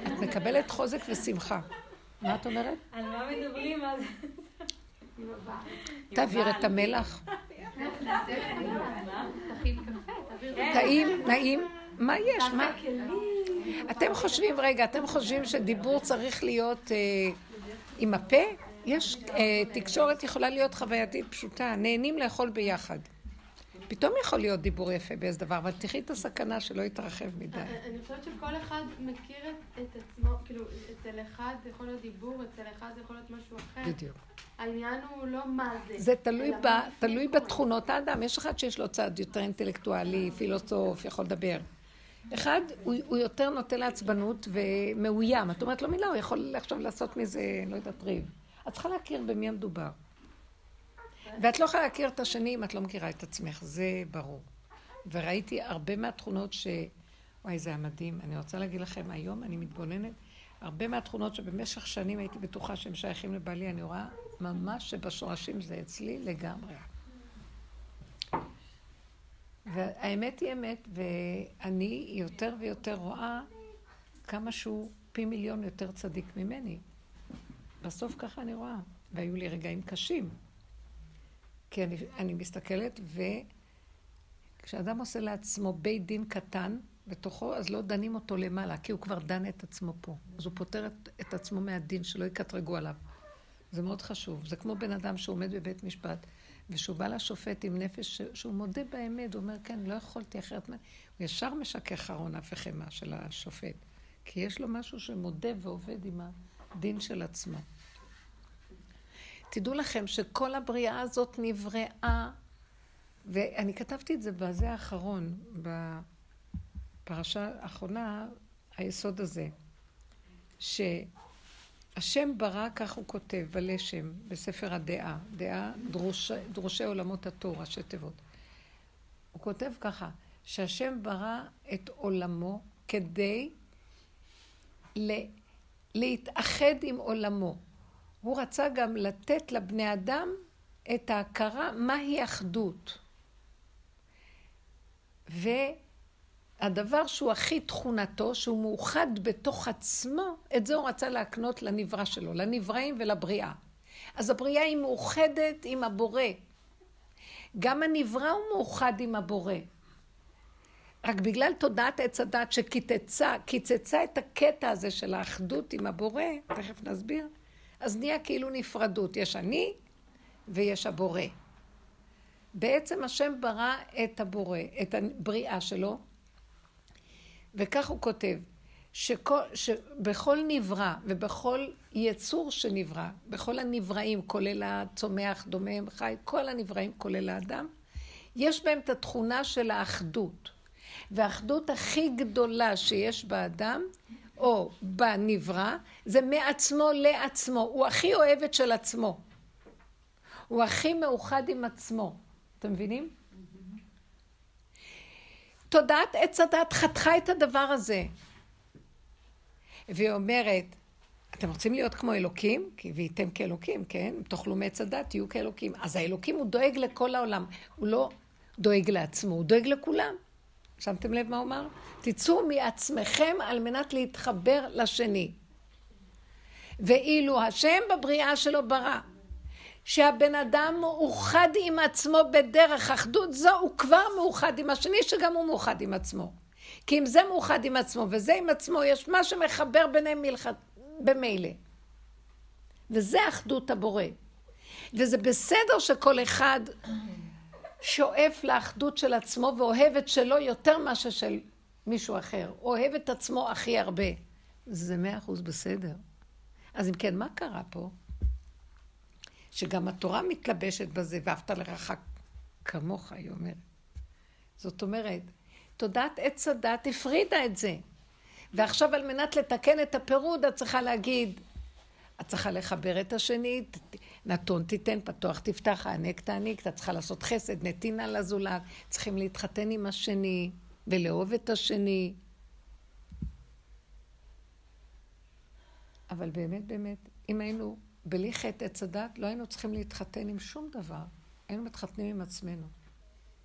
את מקבלת חוזק ושמחה. מה את אומרת? על מה מדברים אז? תעביר את המלח. טעים, נעים. מה יש? מה? אתם חושבים, רגע, אתם חושבים שדיבור צריך להיות אה, עם הפה? יש, אה, תקשורת יכולה להיות חווייתית פשוטה, נהנים לאכול ביחד. פתאום יכול להיות דיבור יפה באיזה דבר, אבל תחי את הסכנה שלא יתרחב מדי. אני חושבת שכל אחד מכיר את עצמו, כאילו, אצל אחד זה יכול להיות דיבור, אצל אחד זה יכול להיות משהו אחר. בדיוק. העניין הוא לא מה זה. זה תלוי, ב, תלוי בתכונות האדם. יש אחד שיש לו צד יותר אינטלקטואלי, פילוסוף, יכול לדבר. אחד, הוא, הוא יותר נוטה לעצבנות ומאוים. את אומרת לו מילה, הוא יכול עכשיו לעשות מזה, לא יודעת, ריב. את צריכה להכיר במי המדובר. ואת לא יכולה להכיר את השני אם את לא מכירה את עצמך, זה ברור. וראיתי הרבה מהתכונות ש... וואי, זה היה מדהים. אני רוצה להגיד לכם, היום אני מתבוננת, הרבה מהתכונות שבמשך שנים הייתי בטוחה שהם שייכים לבעלי, אני רואה ממש שבשורשים זה אצלי לגמרי. והאמת היא אמת, ואני יותר ויותר רואה כמה שהוא פי מיליון יותר צדיק ממני. בסוף ככה אני רואה. והיו לי רגעים קשים. כי אני, אני מסתכלת, וכשאדם עושה לעצמו בית דין קטן בתוכו, אז לא דנים אותו למעלה, כי הוא כבר דן את עצמו פה. אז הוא פוטר את, את עצמו מהדין, שלא יקטרגו עליו. זה מאוד חשוב. זה כמו בן אדם שעומד בבית משפט, ושהוא בא לשופט עם נפש, שהוא מודה באמת, הוא אומר, כן, לא יכולתי אחרת. הוא ישר משכך חרון אף וחמא של השופט. כי יש לו משהו שמודה ועובד עם הדין של עצמו. תדעו לכם שכל הבריאה הזאת נבראה, ואני כתבתי את זה בזה האחרון, בפרשה האחרונה, היסוד הזה, שהשם ברא, כך הוא כותב, בלשם, בספר הדעה, דעה דרוש, דרושי עולמות התור, ראשי תיבות. הוא כותב ככה, שהשם ברא את עולמו כדי להתאחד עם עולמו. הוא רצה גם לתת לבני אדם את ההכרה מהי אחדות. והדבר שהוא הכי תכונתו, שהוא מאוחד בתוך עצמו, את זה הוא רצה להקנות לנברא שלו, לנבראים ולבריאה. אז הבריאה היא מאוחדת עם הבורא. גם הנברא הוא מאוחד עם הבורא. רק בגלל תודעת עץ הדת שקיצצה, קיצצה את הקטע הזה של האחדות עם הבורא, תכף נסביר, אז נהיה כאילו נפרדות. יש אני ויש הבורא. בעצם השם ברא את הבורא, את הבריאה שלו, וכך הוא כותב, שכל, שבכל נברא ובכל יצור שנברא, בכל הנבראים, כולל הצומח, דומם, חי, כל הנבראים, כולל האדם, יש בהם את התכונה של האחדות. והאחדות הכי גדולה שיש באדם, או בנברא, זה מעצמו לעצמו. הוא הכי אוהבת של עצמו. הוא הכי מאוחד עם עצמו. אתם מבינים? תודעת עץ הדת חתכה את הדבר הזה. והיא אומרת, אתם רוצים להיות כמו אלוקים? כי וייתם כאלוקים, כן? אם תאכלו מעץ הדת, תהיו כאלוקים. אז האלוקים הוא דואג לכל העולם. הוא לא דואג לעצמו, הוא דואג לכולם. שמתם לב מה הוא אמר? תצאו מעצמכם על מנת להתחבר לשני. ואילו השם בבריאה שלו ברא, שהבן אדם מאוחד עם עצמו בדרך אחדות זו, הוא כבר מאוחד עם השני, שגם הוא מאוחד עם עצמו. כי אם זה מאוחד עם עצמו וזה עם עצמו, יש מה שמחבר ביניהם מלכת... במילא. וזה אחדות הבורא. וזה בסדר שכל אחד שואף לאחדות של עצמו ואוהב את שלו יותר מאשר של מישהו אחר. אוהב את עצמו הכי הרבה. זה מאה אחוז בסדר. אז אם כן, מה קרה פה? שגם התורה מתלבשת בזה, ואהבת לרעך כמוך, היא אומרת. זאת אומרת, תודעת עץ הדת הפרידה את זה. ועכשיו על מנת לתקן את הפירוד, את צריכה להגיד, את צריכה לחבר את השני, נתון תיתן, פתוח תפתח, הענק תעניק, אתה צריכה לעשות חסד, נתינה לזולת, צריכים להתחתן עם השני ולאהוב את השני. אבל באמת, באמת, אם היינו בלי חטא עץ הדת, לא היינו צריכים להתחתן עם שום דבר. היינו מתחתנים עם עצמנו.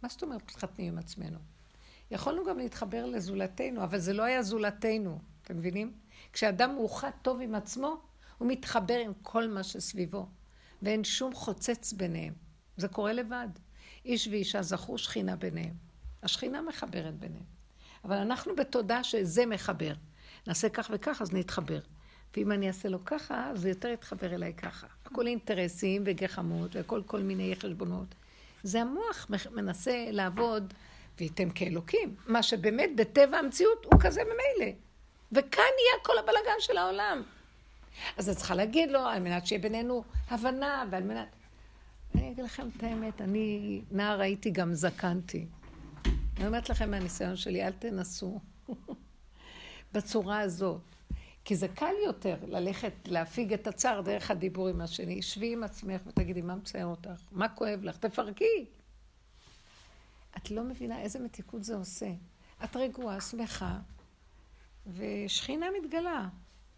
מה זאת אומרת מתחתנים עם עצמנו? יכולנו גם להתחבר לזולתנו, אבל זה לא היה זולתנו, אתם מבינים? כשאדם מאוחד טוב עם עצמו, הוא מתחבר עם כל מה שסביבו. ואין שום חוצץ ביניהם. זה קורה לבד. איש ואישה זכו שכינה ביניהם. השכינה מחברת ביניהם. אבל אנחנו בתודה שזה מחבר. נעשה כך וכך, אז נתחבר. ואם אני אעשה לו ככה, אז זה יותר יתחבר אליי ככה. הכל אינטרסים וגחמות וכל כל מיני חשבונות. זה המוח מנסה לעבוד וייתם כאלוקים. מה שבאמת בטבע המציאות הוא כזה ממילא. וכאן יהיה כל הבלגן של העולם. אז את צריכה להגיד לו, על מנת שיהיה בינינו הבנה, ועל מנת... אני אגיד לכם את האמת, אני נער הייתי גם זקנתי. אני אומרת לכם מהניסיון שלי, אל תנסו בצורה הזאת. כי זה קל יותר ללכת, להפיג את הצער דרך הדיבור עם השני. שבי עם עצמך ותגידי, מה מצער אותך? מה כואב לך? תפרקי. את לא מבינה איזה מתיקות זה עושה. את רגועה, שמחה, ושכינה מתגלה.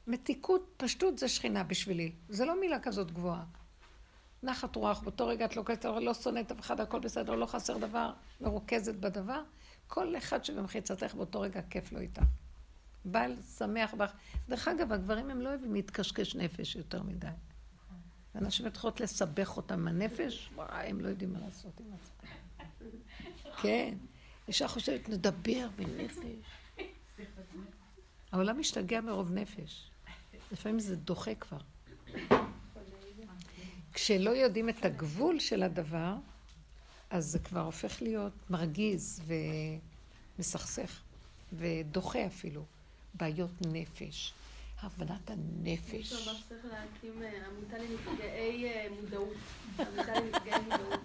מתיקות, פשטות זה שכינה בשבילי. זה לא מילה כזאת גבוהה. נחת רוח, באותו רגע את לוקחת, לא שונאת אף אחד, הכל בסדר, לא חסר דבר, מרוכזת בדבר. כל אחד שבמחיצתך באותו רגע כיף לו איתך. בעל שמח בך. דרך אגב, הגברים הם לא אוהבים להתקשקש נפש יותר מדי. אנשים מתחילות לסבך אותם הנפש, וואי, הם לא יודעים מה לעשות עם עצמם. כן, אישה חושבת, נדבר בנפש. העולם משתגע מרוב נפש. לפעמים זה דוחה כבר. כשלא יודעים את הגבול של הדבר, אז זה כבר הופך להיות מרגיז ומסכסך, ודוחה אפילו. בעיות נפש, הבנת הנפש. ממש צריך להקים אה, עמותה לנפגעי אה, מודעות. עמותה לנפגעי מודעות.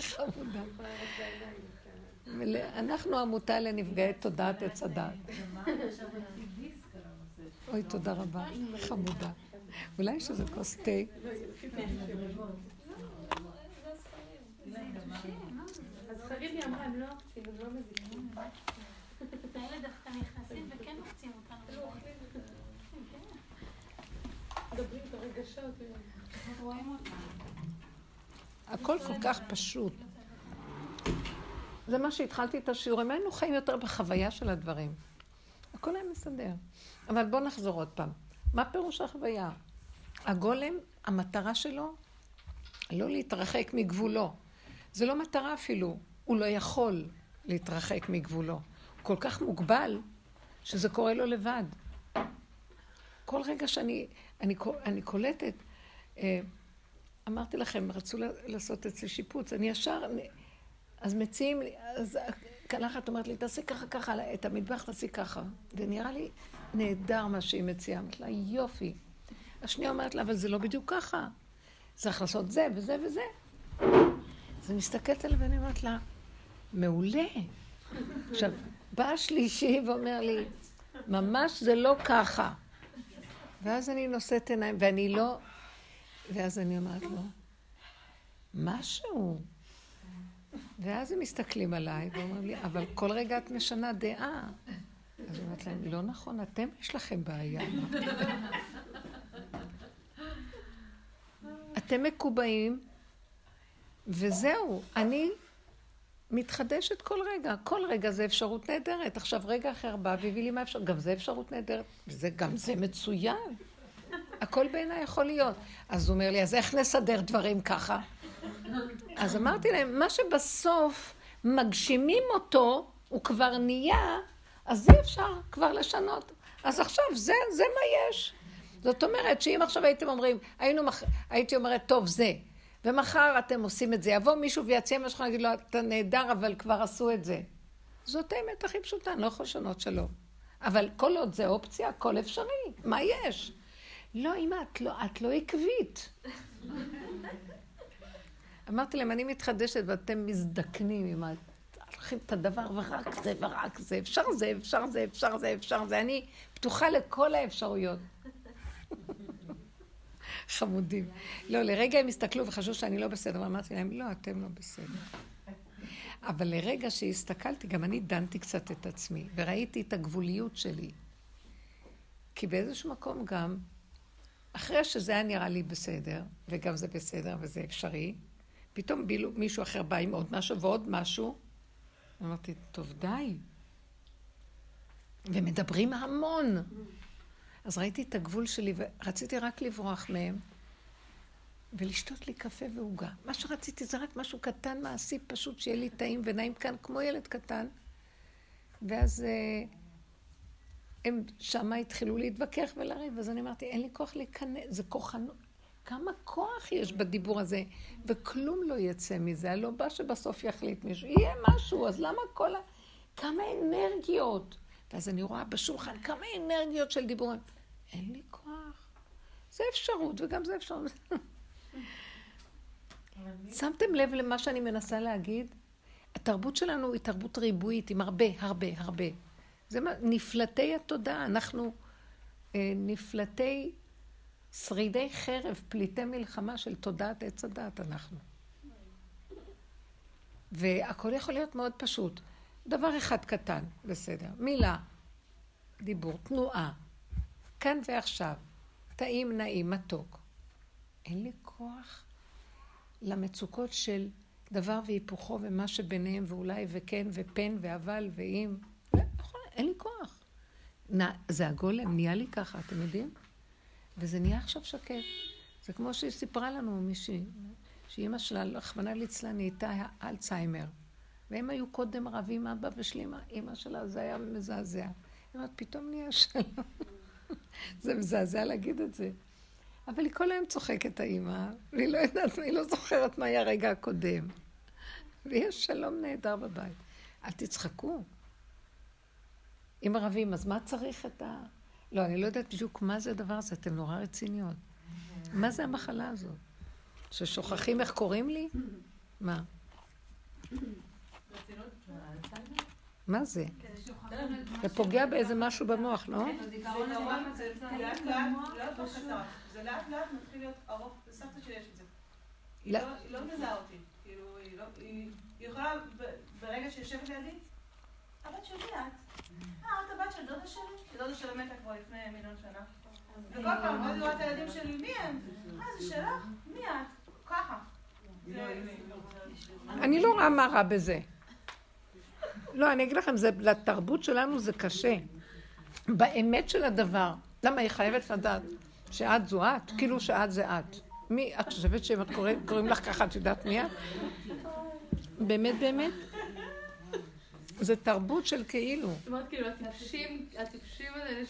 חמודה. אנחנו עמותה לנפגעי תודעת עץ הדת. אוי, תודה רבה, חמודה. אולי יש איזה כוס תה. הם הם. הכל כל כך פשוט. זה מה שהתחלתי את השיעורים. היינו חיים יותר בחוויה של הדברים. הכל היה מסדר. אבל בואו נחזור עוד פעם. מה פירוש החוויה? הגולם, המטרה שלו, לא להתרחק מגבולו. זה לא מטרה אפילו, הוא לא יכול להתרחק מגבולו. הוא כל כך מוגבל, שזה קורה לו לבד. כל רגע שאני אני, אני קולטת, אה, אמרתי לכם, רצו לעשות אצלי שיפוץ, אני ישר, אז מציעים לי, אז קלחת אומרת לי, תעשי ככה ככה, את המטבח תעשי ככה. ונראה לי נהדר מה שהיא מציעה. אמרתי לה, יופי. השנייה אומרת לה, אבל זה לא בדיוק ככה. צריך לעשות זה וזה וזה. אז אני מסתכלת עליה ואני אומרת לה, מעולה. עכשיו, בא השלישי ואומר לי, ממש זה לא ככה. ואז אני נושאת עיניים, ואני לא... ואז אני אומרת לו, משהו. ואז הם מסתכלים עליי ואומרים לי, אבל כל רגע את משנה דעה. אז אני אומרת להם, לא נכון, אתם יש לכם בעיה. אתם מקובעים, וזהו. אני מתחדשת כל רגע. כל רגע זה אפשרות נהדרת. עכשיו, רגע אחר בא והביא לי מה אפשר. גם זה אפשרות נהדרת. וזה, גם זה מצוין. הכל בעיניי יכול להיות. אז הוא אומר לי, אז איך נסדר דברים ככה? אז אמרתי להם, מה שבסוף מגשימים אותו, הוא כבר נהיה, אז אי אפשר כבר לשנות. אז עכשיו, זה, זה מה יש. זאת אומרת שאם עכשיו הייתם אומרים, היינו. הייתי אומרת, טוב, זה, ומחר אתם עושים את זה, יבוא מישהו ויציע משהו, אני אגיד לו, אתה נהדר, אבל כבר עשו את זה. זאת האמת הכי פשוטה, אני לא יכול לשנות שלא. אבל כל עוד זה אופציה, הכל אפשרי, מה יש? לא, אמא, את לא, את לא עקבית. אמרתי להם, אני מתחדשת ואתם מזדקנים עם הולכים את הדבר ורק זה ורק זה, אפשר זה, אפשר זה, אפשר זה, אפשר זה. אני פתוחה לכל האפשרויות. חמודים. לא, לרגע הם הסתכלו וחשבו שאני לא בסדר, ואמרתי להם, לא, אתם לא בסדר. אבל לרגע שהסתכלתי, גם אני דנתי קצת את עצמי, וראיתי את הגבוליות שלי. כי באיזשהו מקום גם, אחרי שזה היה נראה לי בסדר, וגם זה בסדר וזה אפשרי, פתאום בילו, מישהו אחר בא עם עוד משהו ועוד משהו. אמרתי, טוב, די. ומדברים המון. אז ראיתי את הגבול שלי ורציתי רק לברוח מהם ולשתות לי קפה ועוגה. מה שרציתי זה רק משהו קטן, מעשי, פשוט, שיהיה לי טעים ונעים כאן כמו ילד קטן. ואז אה, הם שמה התחילו להתווכח ולריב, אז אני אמרתי, אין לי כוח להיכנס, זה כוחנות. כמה כוח יש בדיבור הזה, וכלום לא יצא מזה. הלא בא שבסוף יחליט מישהו, יהיה משהו, אז למה כל ה... כמה אנרגיות. ואז אני רואה בשולחן כמה אנרגיות של דיבורים. אין לי כוח. זה אפשרות, וגם זה אפשרות. שמתם לב למה שאני מנסה להגיד? התרבות שלנו היא תרבות ריבועית, עם הרבה, הרבה, הרבה. זה מה, נפלטי התודעה, אנחנו אה, נפלטי שרידי חרב, פליטי מלחמה של תודעת עץ הדעת אנחנו. והכל יכול להיות מאוד פשוט. דבר אחד קטן, בסדר. מילה, דיבור, תנועה, כאן ועכשיו, טעים, נעים, מתוק. אין לי כוח למצוקות של דבר והיפוכו ומה שביניהם, ואולי וכן ופן ואבל ואם. נכון, אין לי כוח. זה הגולם, נהיה לי ככה, אתם יודעים? וזה נהיה עכשיו שקט. זה כמו שהיא סיפרה לנו מישהי, שאימא שלה, רחמנא ליצלן, נהייתה אלצהיימר. והם היו קודם רבים, אבא ושלימה, אימא שלה, זה היה מזעזע. היא אומרת, פתאום נהיה שלום. זה מזעזע להגיד את זה. אבל היא כל היום צוחקת, האימא, והיא לא יודעת, היא לא זוכרת מה היה הרגע הקודם. ויש שלום נהדר בבית. אל תצחקו. אם רבים, אז מה צריך את ה... לא, אני לא יודעת בדיוק מה זה הדבר הזה, אתן נורא רציניות. מה זה המחלה הזאת? ששוכחים איך קוראים לי? מה? מה זה? זה פוגע באיזה משהו במוח, לא? זה לאט לאט מתחיל להיות ארוך, לסבתא שלי יש את זה. היא לא מזהה אותי, כאילו, היא יכולה ברגע שיושבת לידי, הבת שלי את. את הבת של דודה שלי? דודה שלה מתה כבר לפני מיליון שנה. וכל פעם, עוד לראות את הילדים שלי, מי הם? אה, זה שלך? מי את? ככה. אני לא רואה מה רע בזה. לא, אני אגיד לכם, זה, לתרבות שלנו זה קשה. באמת של הדבר. למה היא חייבת לדעת שאת זו את? כאילו שאת זה את. מי, את חושבת שאם את קוראים לך ככה, את יודעת מי את? באמת, באמת? זה תרבות של כאילו. זאת אומרת, כאילו, הטיפשים, הטיפשים האלה,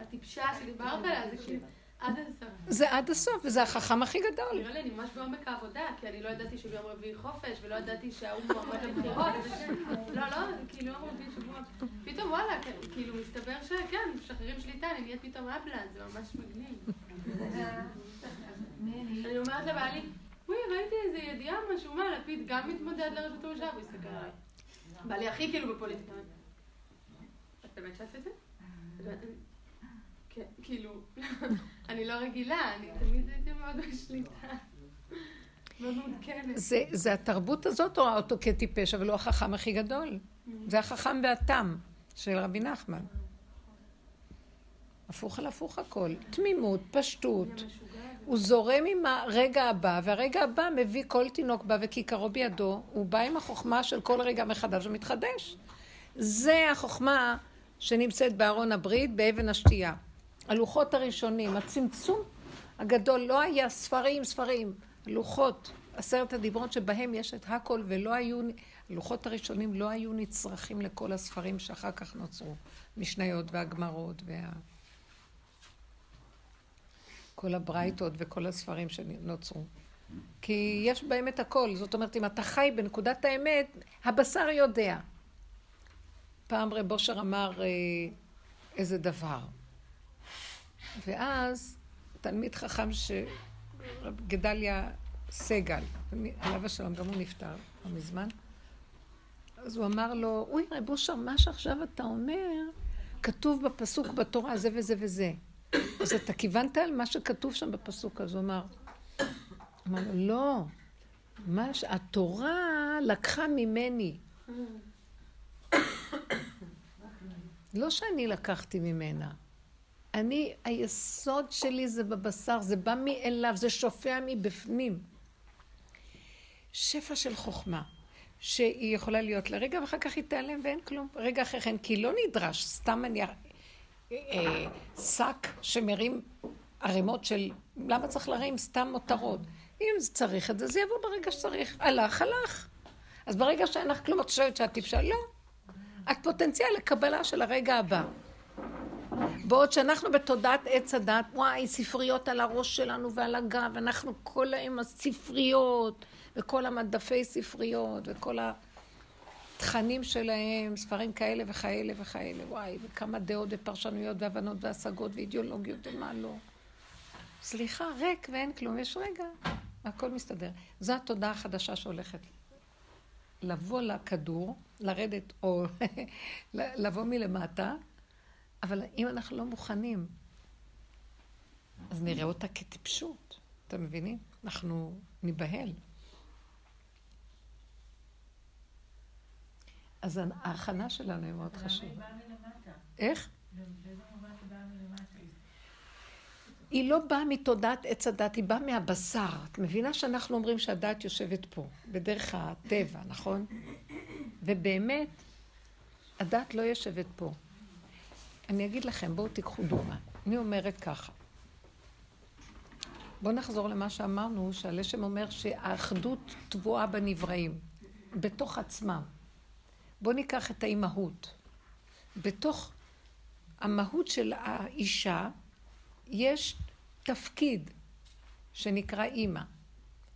הטיפשה שדיברת עליה, זה כאילו... עד הסוף. זה עד הסוף, וזה החכם הכי גדול. נראה לי, אני ממש בעומק העבודה, כי אני לא ידעתי שביום רביעי חופש, ולא ידעתי שההוא מועמד לבחירות. לא, לא, כאילו יום רביעי שבוע. פתאום וואלה, כאילו מסתבר שכן, משחררים שליטה, אני נהיית פתאום אפלן, זה ממש מגניב. אני אומרת לבעלי, וואי, ראיתי איזה ידיעה משהו, מה, לפיד גם מתמודד לרשות המושב, הוא הסתכל עליי. בעלי הכי כאילו בפוליטיקה. את באמת שאת את זה? כן, כאילו, אני לא רגילה, אני תמיד הייתי מאוד בשליטה. זה, זה התרבות הזאת רואה אותו כטיפש, אבל הוא החכם הכי גדול. זה החכם והתם של רבי נחמן. הפוך על הפוך הכל. תמימות, פשטות. הוא זורם עם הרגע הבא, והרגע הבא מביא כל תינוק בא וכיכרו בידו, הוא בא עם החוכמה של כל רגע מחדש ומתחדש. זה החוכמה שנמצאת בארון הברית, באבן השתייה. הלוחות הראשונים, הצמצום הגדול, לא היה ספרים, ספרים, לוחות, עשרת הדיברות שבהם יש את הכל ולא היו, הלוחות הראשונים לא היו נצרכים לכל הספרים שאחר כך נוצרו, משניות והגמרות וה... כל הברייתות וכל הספרים שנוצרו. כי יש בהם את הכל. זאת אומרת, אם אתה חי בנקודת האמת, הבשר יודע. פעם רב אושר אמר אה, איזה דבר. ואז תלמיד חכם ש... גדליה סגל, עליו השלום, גם הוא נפטר לא מזמן. אז הוא אמר לו, אוי, רב אושר, מה שעכשיו אתה אומר, כתוב בפסוק בתורה זה וזה וזה. אז אתה כיוונת על מה שכתוב שם בפסוק, אז הוא אמר, אמר לו, לא, מה שהתורה לקחה ממני. לא שאני לקחתי ממנה. אני, היסוד שלי זה בבשר, זה בא מאליו, זה שופע מבפנים. שפע של חוכמה, שהיא יכולה להיות לרגע, ואחר כך היא תיעלם ואין כלום. רגע אחרי כן, כי לא נדרש, סתם אני... אה, שק שמרים ערימות של... למה צריך להרים סתם מותרות? אם צריך את זה, זה יבוא ברגע שצריך. הלך, הלך. אז ברגע שאין לך כלום, את חושבת שאת טיפשה? לא. את פוטנציאל לקבלה של הרגע הבא. בעוד שאנחנו בתודעת עץ הדת, וואי, ספריות על הראש שלנו ועל הגב, אנחנו כל היום הספריות, וכל המדפי ספריות, וכל התכנים שלהם, ספרים כאלה וכאלה וכאלה, וואי, וכמה דעות ופרשנויות והבנות והשגות ואידיאולוגיות ומה לא. סליחה, ריק ואין כלום, יש רגע, הכל מסתדר. זו התודעה החדשה שהולכת לבוא לכדור, לרדת או לבוא מלמטה, אבל אם אנחנו לא מוכנים, אז נראה אותה כטיפשות, אתם מבינים? אנחנו ניבהל. אז ההכנה שלנו היא מאוד חשובה. איך? היא לא באה מתודעת עץ הדת, היא באה מהבשר. את מבינה שאנחנו אומרים שהדת יושבת פה, בדרך הטבע, נכון? ובאמת, הדת לא יושבת פה. אני אגיד לכם, בואו תיקחו דוגמה. אני אומרת ככה, בואו נחזור למה שאמרנו, שהלשם אומר שהאחדות טבועה בנבראים, בתוך עצמם. בואו ניקח את האימהות. בתוך המהות של האישה יש תפקיד שנקרא אימא.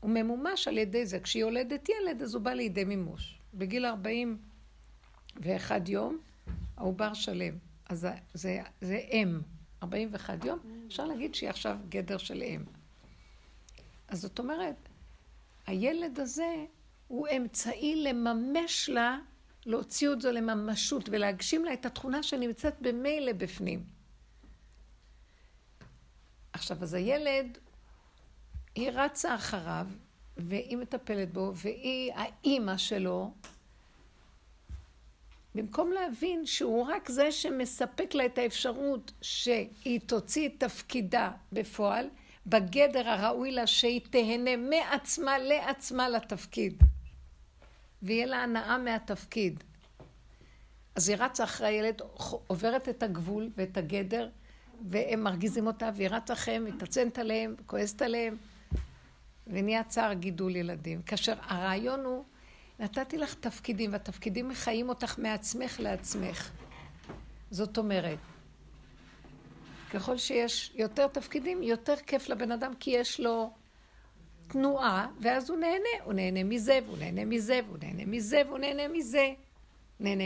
הוא ממומש על ידי זה. כשהיא יולדת ילד, אז הוא בא לידי מימוש. בגיל 41 יום, העובר שלם. אז זה, זה, אם. 41 יום, אפשר להגיד שהיא עכשיו גדר של אם. אז זאת אומרת, הילד הזה הוא אמצעי לממש לה, להוציא את זה לממשות ולהגשים לה את התכונה שנמצאת במילא בפנים. עכשיו, אז הילד, היא רצה אחריו, והיא מטפלת בו, והיא האימא שלו, במקום להבין שהוא רק זה שמספק לה את האפשרות שהיא תוציא את תפקידה בפועל, בגדר הראוי לה שהיא תהנה מעצמה לעצמה לתפקיד. ויהיה לה הנאה מהתפקיד. אז היא רצה אחרי הילד, עוברת את הגבול ואת הגדר, והם מרגיזים אותה, והיא רצה אחריהם, מתעצנת עליהם, כועסת עליהם, ונהיה צער גידול ילדים. כאשר הרעיון הוא, נתתי לך תפקידים, והתפקידים מחיים אותך מעצמך לעצמך. זאת אומרת, ככל שיש יותר תפקידים, יותר כיף לבן אדם, כי יש לו תנועה, ואז הוא נהנה. הוא נהנה מזה, והוא נהנה מזה, והוא נהנה מזה, והוא נהנה מזה. נהנה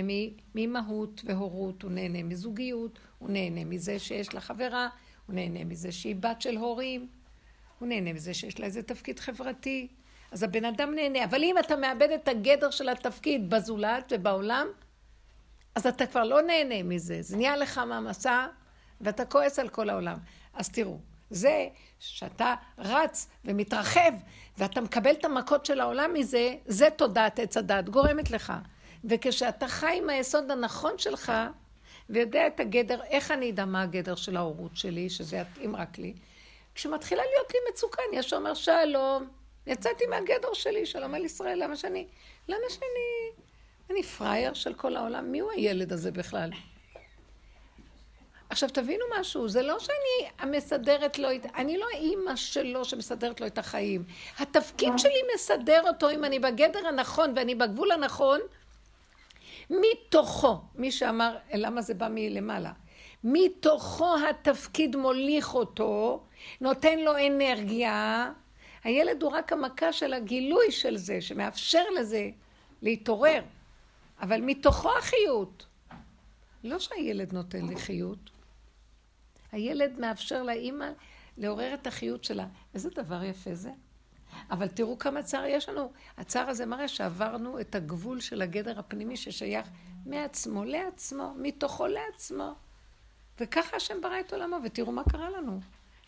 ממהות והורות, הוא נהנה מזוגיות, הוא נהנה מזה שיש לה חברה, הוא נהנה מזה שהיא בת של הורים, הוא נהנה מזה שיש לה איזה תפקיד חברתי. אז הבן אדם נהנה. אבל אם אתה מאבד את הגדר של התפקיד בזולת ובעולם, אז אתה כבר לא נהנה מזה. זה נהיה לך מעמסה ואתה כועס על כל העולם. אז תראו, זה שאתה רץ ומתרחב ואתה מקבל את המכות של העולם מזה, זה תודעת עץ הדת, גורמת לך. וכשאתה חי עם היסוד הנכון שלך, ויודע את הגדר, איך אני אדע מה הגדר של ההורות שלי, שזה יתאים רק לי, כשמתחילה להיות לי מצוקה, אני ישר אומר שלום, יצאתי מהגדר שלי, שלום על ישראל, למה שאני, למה שאני, אני פראייר של כל העולם, מי הוא הילד הזה בכלל? עכשיו תבינו משהו, זה לא שאני המסדרת לו, אני לא האימא שלו שמסדרת לו את החיים. התפקיד שלי מסדר אותו אם אני בגדר הנכון ואני בגבול הנכון, מתוכו, מי שאמר למה זה בא מלמעלה, מתוכו התפקיד מוליך אותו, נותן לו אנרגיה, הילד הוא רק המכה של הגילוי של זה, שמאפשר לזה להתעורר. אבל מתוכו החיות. לא שהילד נותן לי חיות. הילד מאפשר לאימא לעורר את החיות שלה. איזה דבר יפה זה. אבל תראו כמה צער יש לנו. הצער הזה מראה שעברנו את הגבול של הגדר הפנימי ששייך מעצמו לעצמו, מתוכו לעצמו. וככה השם ברא את עולמו, ותראו מה קרה לנו.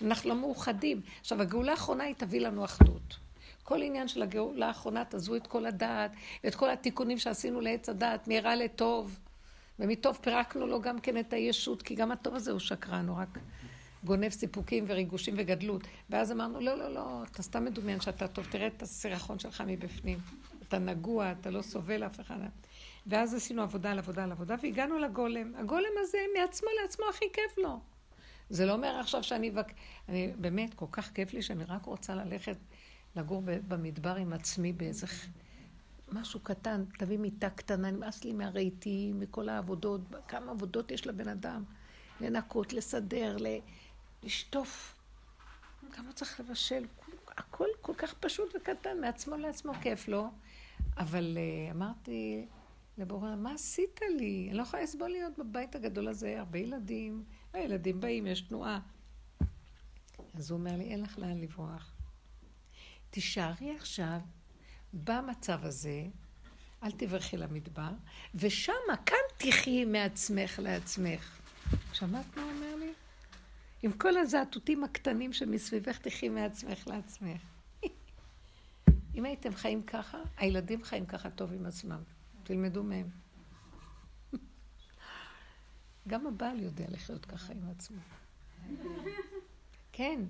אנחנו לא מאוחדים. עכשיו, הגאולה האחרונה היא תביא לנו אחדות. כל עניין של הגאולה האחרונה תעזבו את כל הדעת, ואת כל התיקונים שעשינו לעץ הדעת, מרע לטוב. ומטוב פירקנו לו גם כן את הישות, כי גם הטוב הזה הוא שקרן, הוא רק גונב סיפוקים וריגושים וגדלות. ואז אמרנו, לא, לא, לא, אתה סתם מדומיין שאתה טוב, תראה את הסירחון שלך מבפנים. אתה נגוע, אתה לא סובל אף אחד. ואז עשינו עבודה על עבודה על עבודה, והגענו לגולם. הגולם הזה מעצמו לעצמו הכי כיף לו. זה לא אומר עכשיו שאני... אני באמת, כל כך כיף לי שאני רק רוצה ללכת לגור במדבר עם עצמי באיזה... משהו קטן, תביא מיטה קטנה, נמאס לי מהרהיטים, מכל העבודות, כמה עבודות יש לבן אדם. לנקות, לסדר, לשטוף. כמה צריך לבשל. הכל כל כך פשוט וקטן, מעצמו לעצמו כיף לו. אבל uh, אמרתי לבורא, מה עשית לי? אני לא יכולה לסבול להיות בבית הגדול הזה, הרבה ילדים, הילדים באים, יש תנועה. אז הוא אומר לי, אין לך לאן לברוח. תישארי עכשיו במצב הזה, אל תברכי למדבר, ושמה, כאן תחי מעצמך לעצמך. שמעת מה אומר לי? עם כל הזעתותים הקטנים שמסביבך תחי מעצמך לעצמך. אם הייתם חיים ככה, הילדים חיים ככה טוב עם עצמם. תלמדו מהם. גם הבעל יודע לחיות ככה עם עצמו. כן,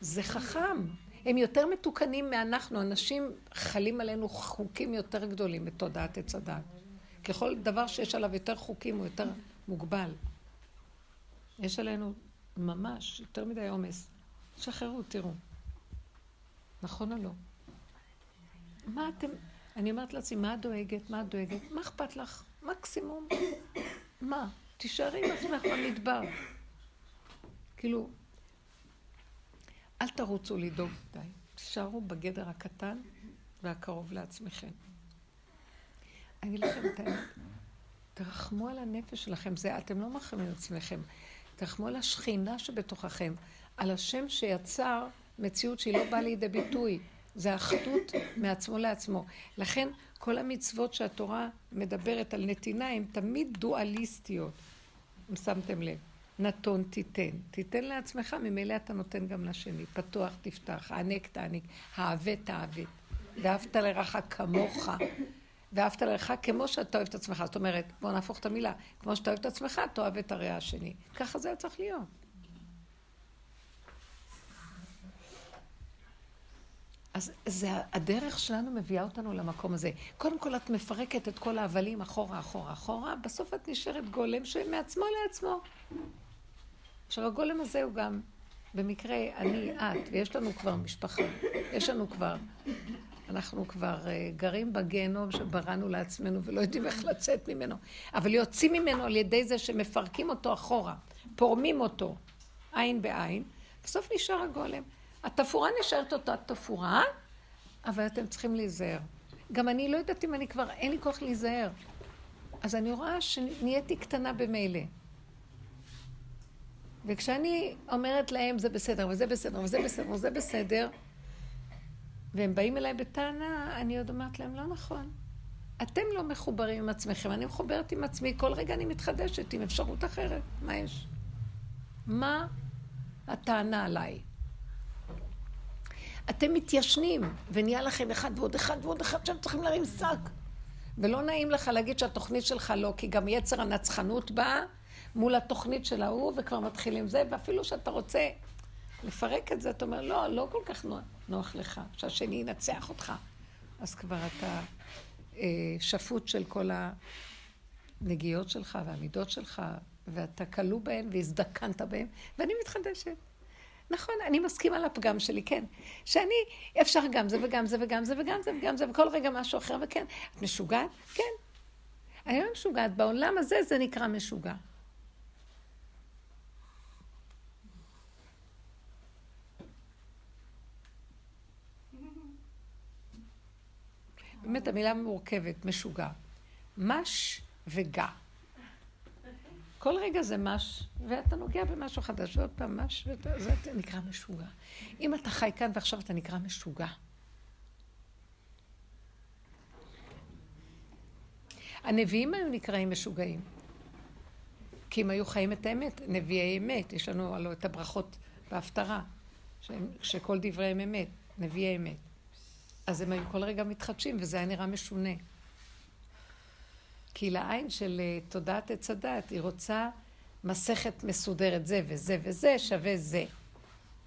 זה חכם. הם יותר מתוקנים מאנחנו. אנשים חלים עלינו חוקים יותר גדולים בתודעת עץ הדת. ככל דבר שיש עליו יותר חוקים, הוא יותר מוגבל. יש עלינו ממש יותר מדי עומס. שחררו, תראו. נכון או לא? מה אתם... אני אומרת לעצמי, מה את דואגת? מה את דואגת? מה אכפת לך? מקסימום. מה? תישארי עם עצמך במדבר. כאילו, אל תרוצו לדאוג די. תישארו בגדר הקטן והקרוב לעצמכם. אני אגיד לכם את האמת, תרחמו על הנפש שלכם, זה אתם לא מרחמים על עצמכם, תרחמו על השכינה שבתוככם, על השם שיצר מציאות שהיא לא באה לידי ביטוי. זה אחדות מעצמו לעצמו. לכן כל המצוות שהתורה מדברת על נתינה הן תמיד דואליסטיות, אם שמתם לב. נתון תיתן. תיתן לעצמך, ממילא אתה נותן גם לשני. פתוח תפתח, הענק תעניק, העוות תעוות. ואהבת לרעך כמוך. ואהבת לרעך כמו שאתה אוהב את עצמך. זאת אומרת, בואו נהפוך את המילה, כמו שאתה אוהב את עצמך, אתה אוהב את הרע השני. ככה זה צריך להיות. אז זה, הדרך שלנו מביאה אותנו למקום הזה. קודם כל את מפרקת את כל ההבלים אחורה, אחורה, אחורה, בסוף את נשארת גולם שמעצמו לעצמו. עכשיו הגולם הזה הוא גם, במקרה, אני, את, ויש לנו כבר משפחה, יש לנו כבר, אנחנו כבר uh, גרים בגיהנום שבראנו לעצמנו ולא יודעים איך לצאת ממנו. אבל יוצאים ממנו על ידי זה שמפרקים אותו אחורה, פורמים אותו, עין בעין, בסוף נשאר הגולם. התפאורה נשארת אותה תפאורה, אבל אתם צריכים להיזהר. גם אני לא יודעת אם אני כבר, אין לי כוח להיזהר. אז אני רואה שנהייתי קטנה במילא. וכשאני אומרת להם זה בסדר, וזה בסדר, וזה בסדר, וזה בסדר, והם באים אליי בטענה, אני עוד אומרת להם, לא נכון. אתם לא מחוברים עם עצמכם, אני מחוברת עם עצמי, כל רגע אני מתחדשת עם אפשרות אחרת. מה יש? מה הטענה עליי? אתם מתיישנים, ונהיה לכם אחד ועוד אחד ועוד אחד שהם צריכים להרים שק. ולא נעים לך להגיד שהתוכנית שלך לא, כי גם יצר הנצחנות באה מול התוכנית של ההוא, וכבר מתחיל עם זה, ואפילו שאתה רוצה לפרק את זה, אתה אומר, לא, לא כל כך נוח, נוח לך, שהשני ינצח אותך. אז כבר אתה אה, שפוט של כל הנגיעות שלך והמידות שלך, ואתה כלוא בהן והזדקנת בהן, ואני מתחדשת. נכון, אני מסכימה לפגם שלי, כן. שאני, אפשר גם זה וגם זה וגם זה וגם זה וגם זה, וכל רגע משהו אחר, וכן. את משוגעת? כן. אני לא משוגעת. בעולם הזה זה נקרא משוגע. באמת המילה מורכבת, משוגע. מש וגע. כל רגע זה מש, ואתה נוגע במשהו חדש, ועוד פעם מש, וזה נקרא משוגע. אם אתה חי כאן ועכשיו אתה נקרא משוגע. הנביאים היו נקראים משוגעים. כי הם היו חיים את האמת, נביאי אמת. יש לנו הלוא את הברכות בהפטרה, שכל דבריהם אמת, נביאי אמת. אז הם היו כל רגע מתחדשים, וזה היה נראה משונה. כי לעין של אה, תודעת עץ הדת, היא רוצה מסכת מסודרת, זה וזה וזה שווה זה.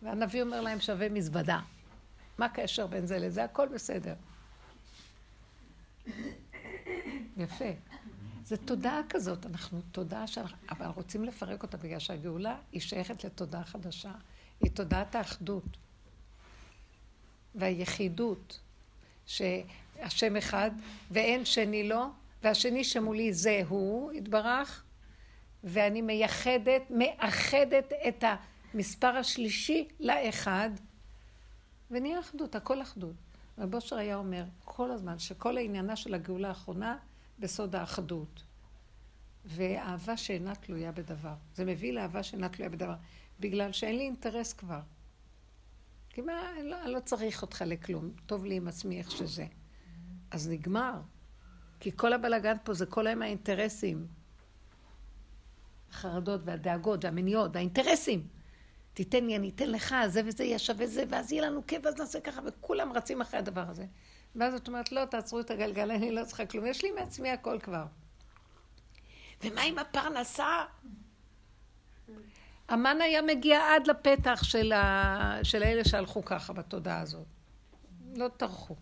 והנביא אומר להם שווה מזוודה. מה הקשר בין זה לזה? הכל בסדר. יפה. זו תודעה כזאת, אנחנו תודעה שאנחנו, אבל רוצים לפרק אותה בגלל שהגאולה היא שייכת לתודעה חדשה. היא תודעת האחדות והיחידות, שהשם אחד ואין שני לו, והשני שמולי זה הוא, יתברך, ואני מייחדת, מאחדת את המספר השלישי לאחד, ונהיה אחדות, הכל אחדות. רב אושר היה אומר כל הזמן שכל העניינה של הגאולה האחרונה בסוד האחדות. ואהבה שאינה תלויה בדבר. זה מביא לאהבה שאינה תלויה בדבר. בגלל שאין לי אינטרס כבר. כי מה, לא, אני לא צריך אותך לכלום. טוב לי עם עצמי איך שזה. אז נגמר. כי כל הבלגן פה זה כל היום האינטרסים. החרדות והדאגות והמניעות והאינטרסים. תיתן לי, אני אתן לך, זה וזה יהיה שווה זה, ואז יהיה לנו כיף, אז נעשה ככה, וכולם רצים אחרי הדבר הזה. ואז את אומרת, לא, תעצרו את הגלגל, אני לא צריכה כלום, יש לי מעצמי הכל כבר. ומה עם הפרנסה? המן היה מגיע עד לפתח של, ה... של אלה שהלכו ככה בתודעה הזאת. לא טרחו.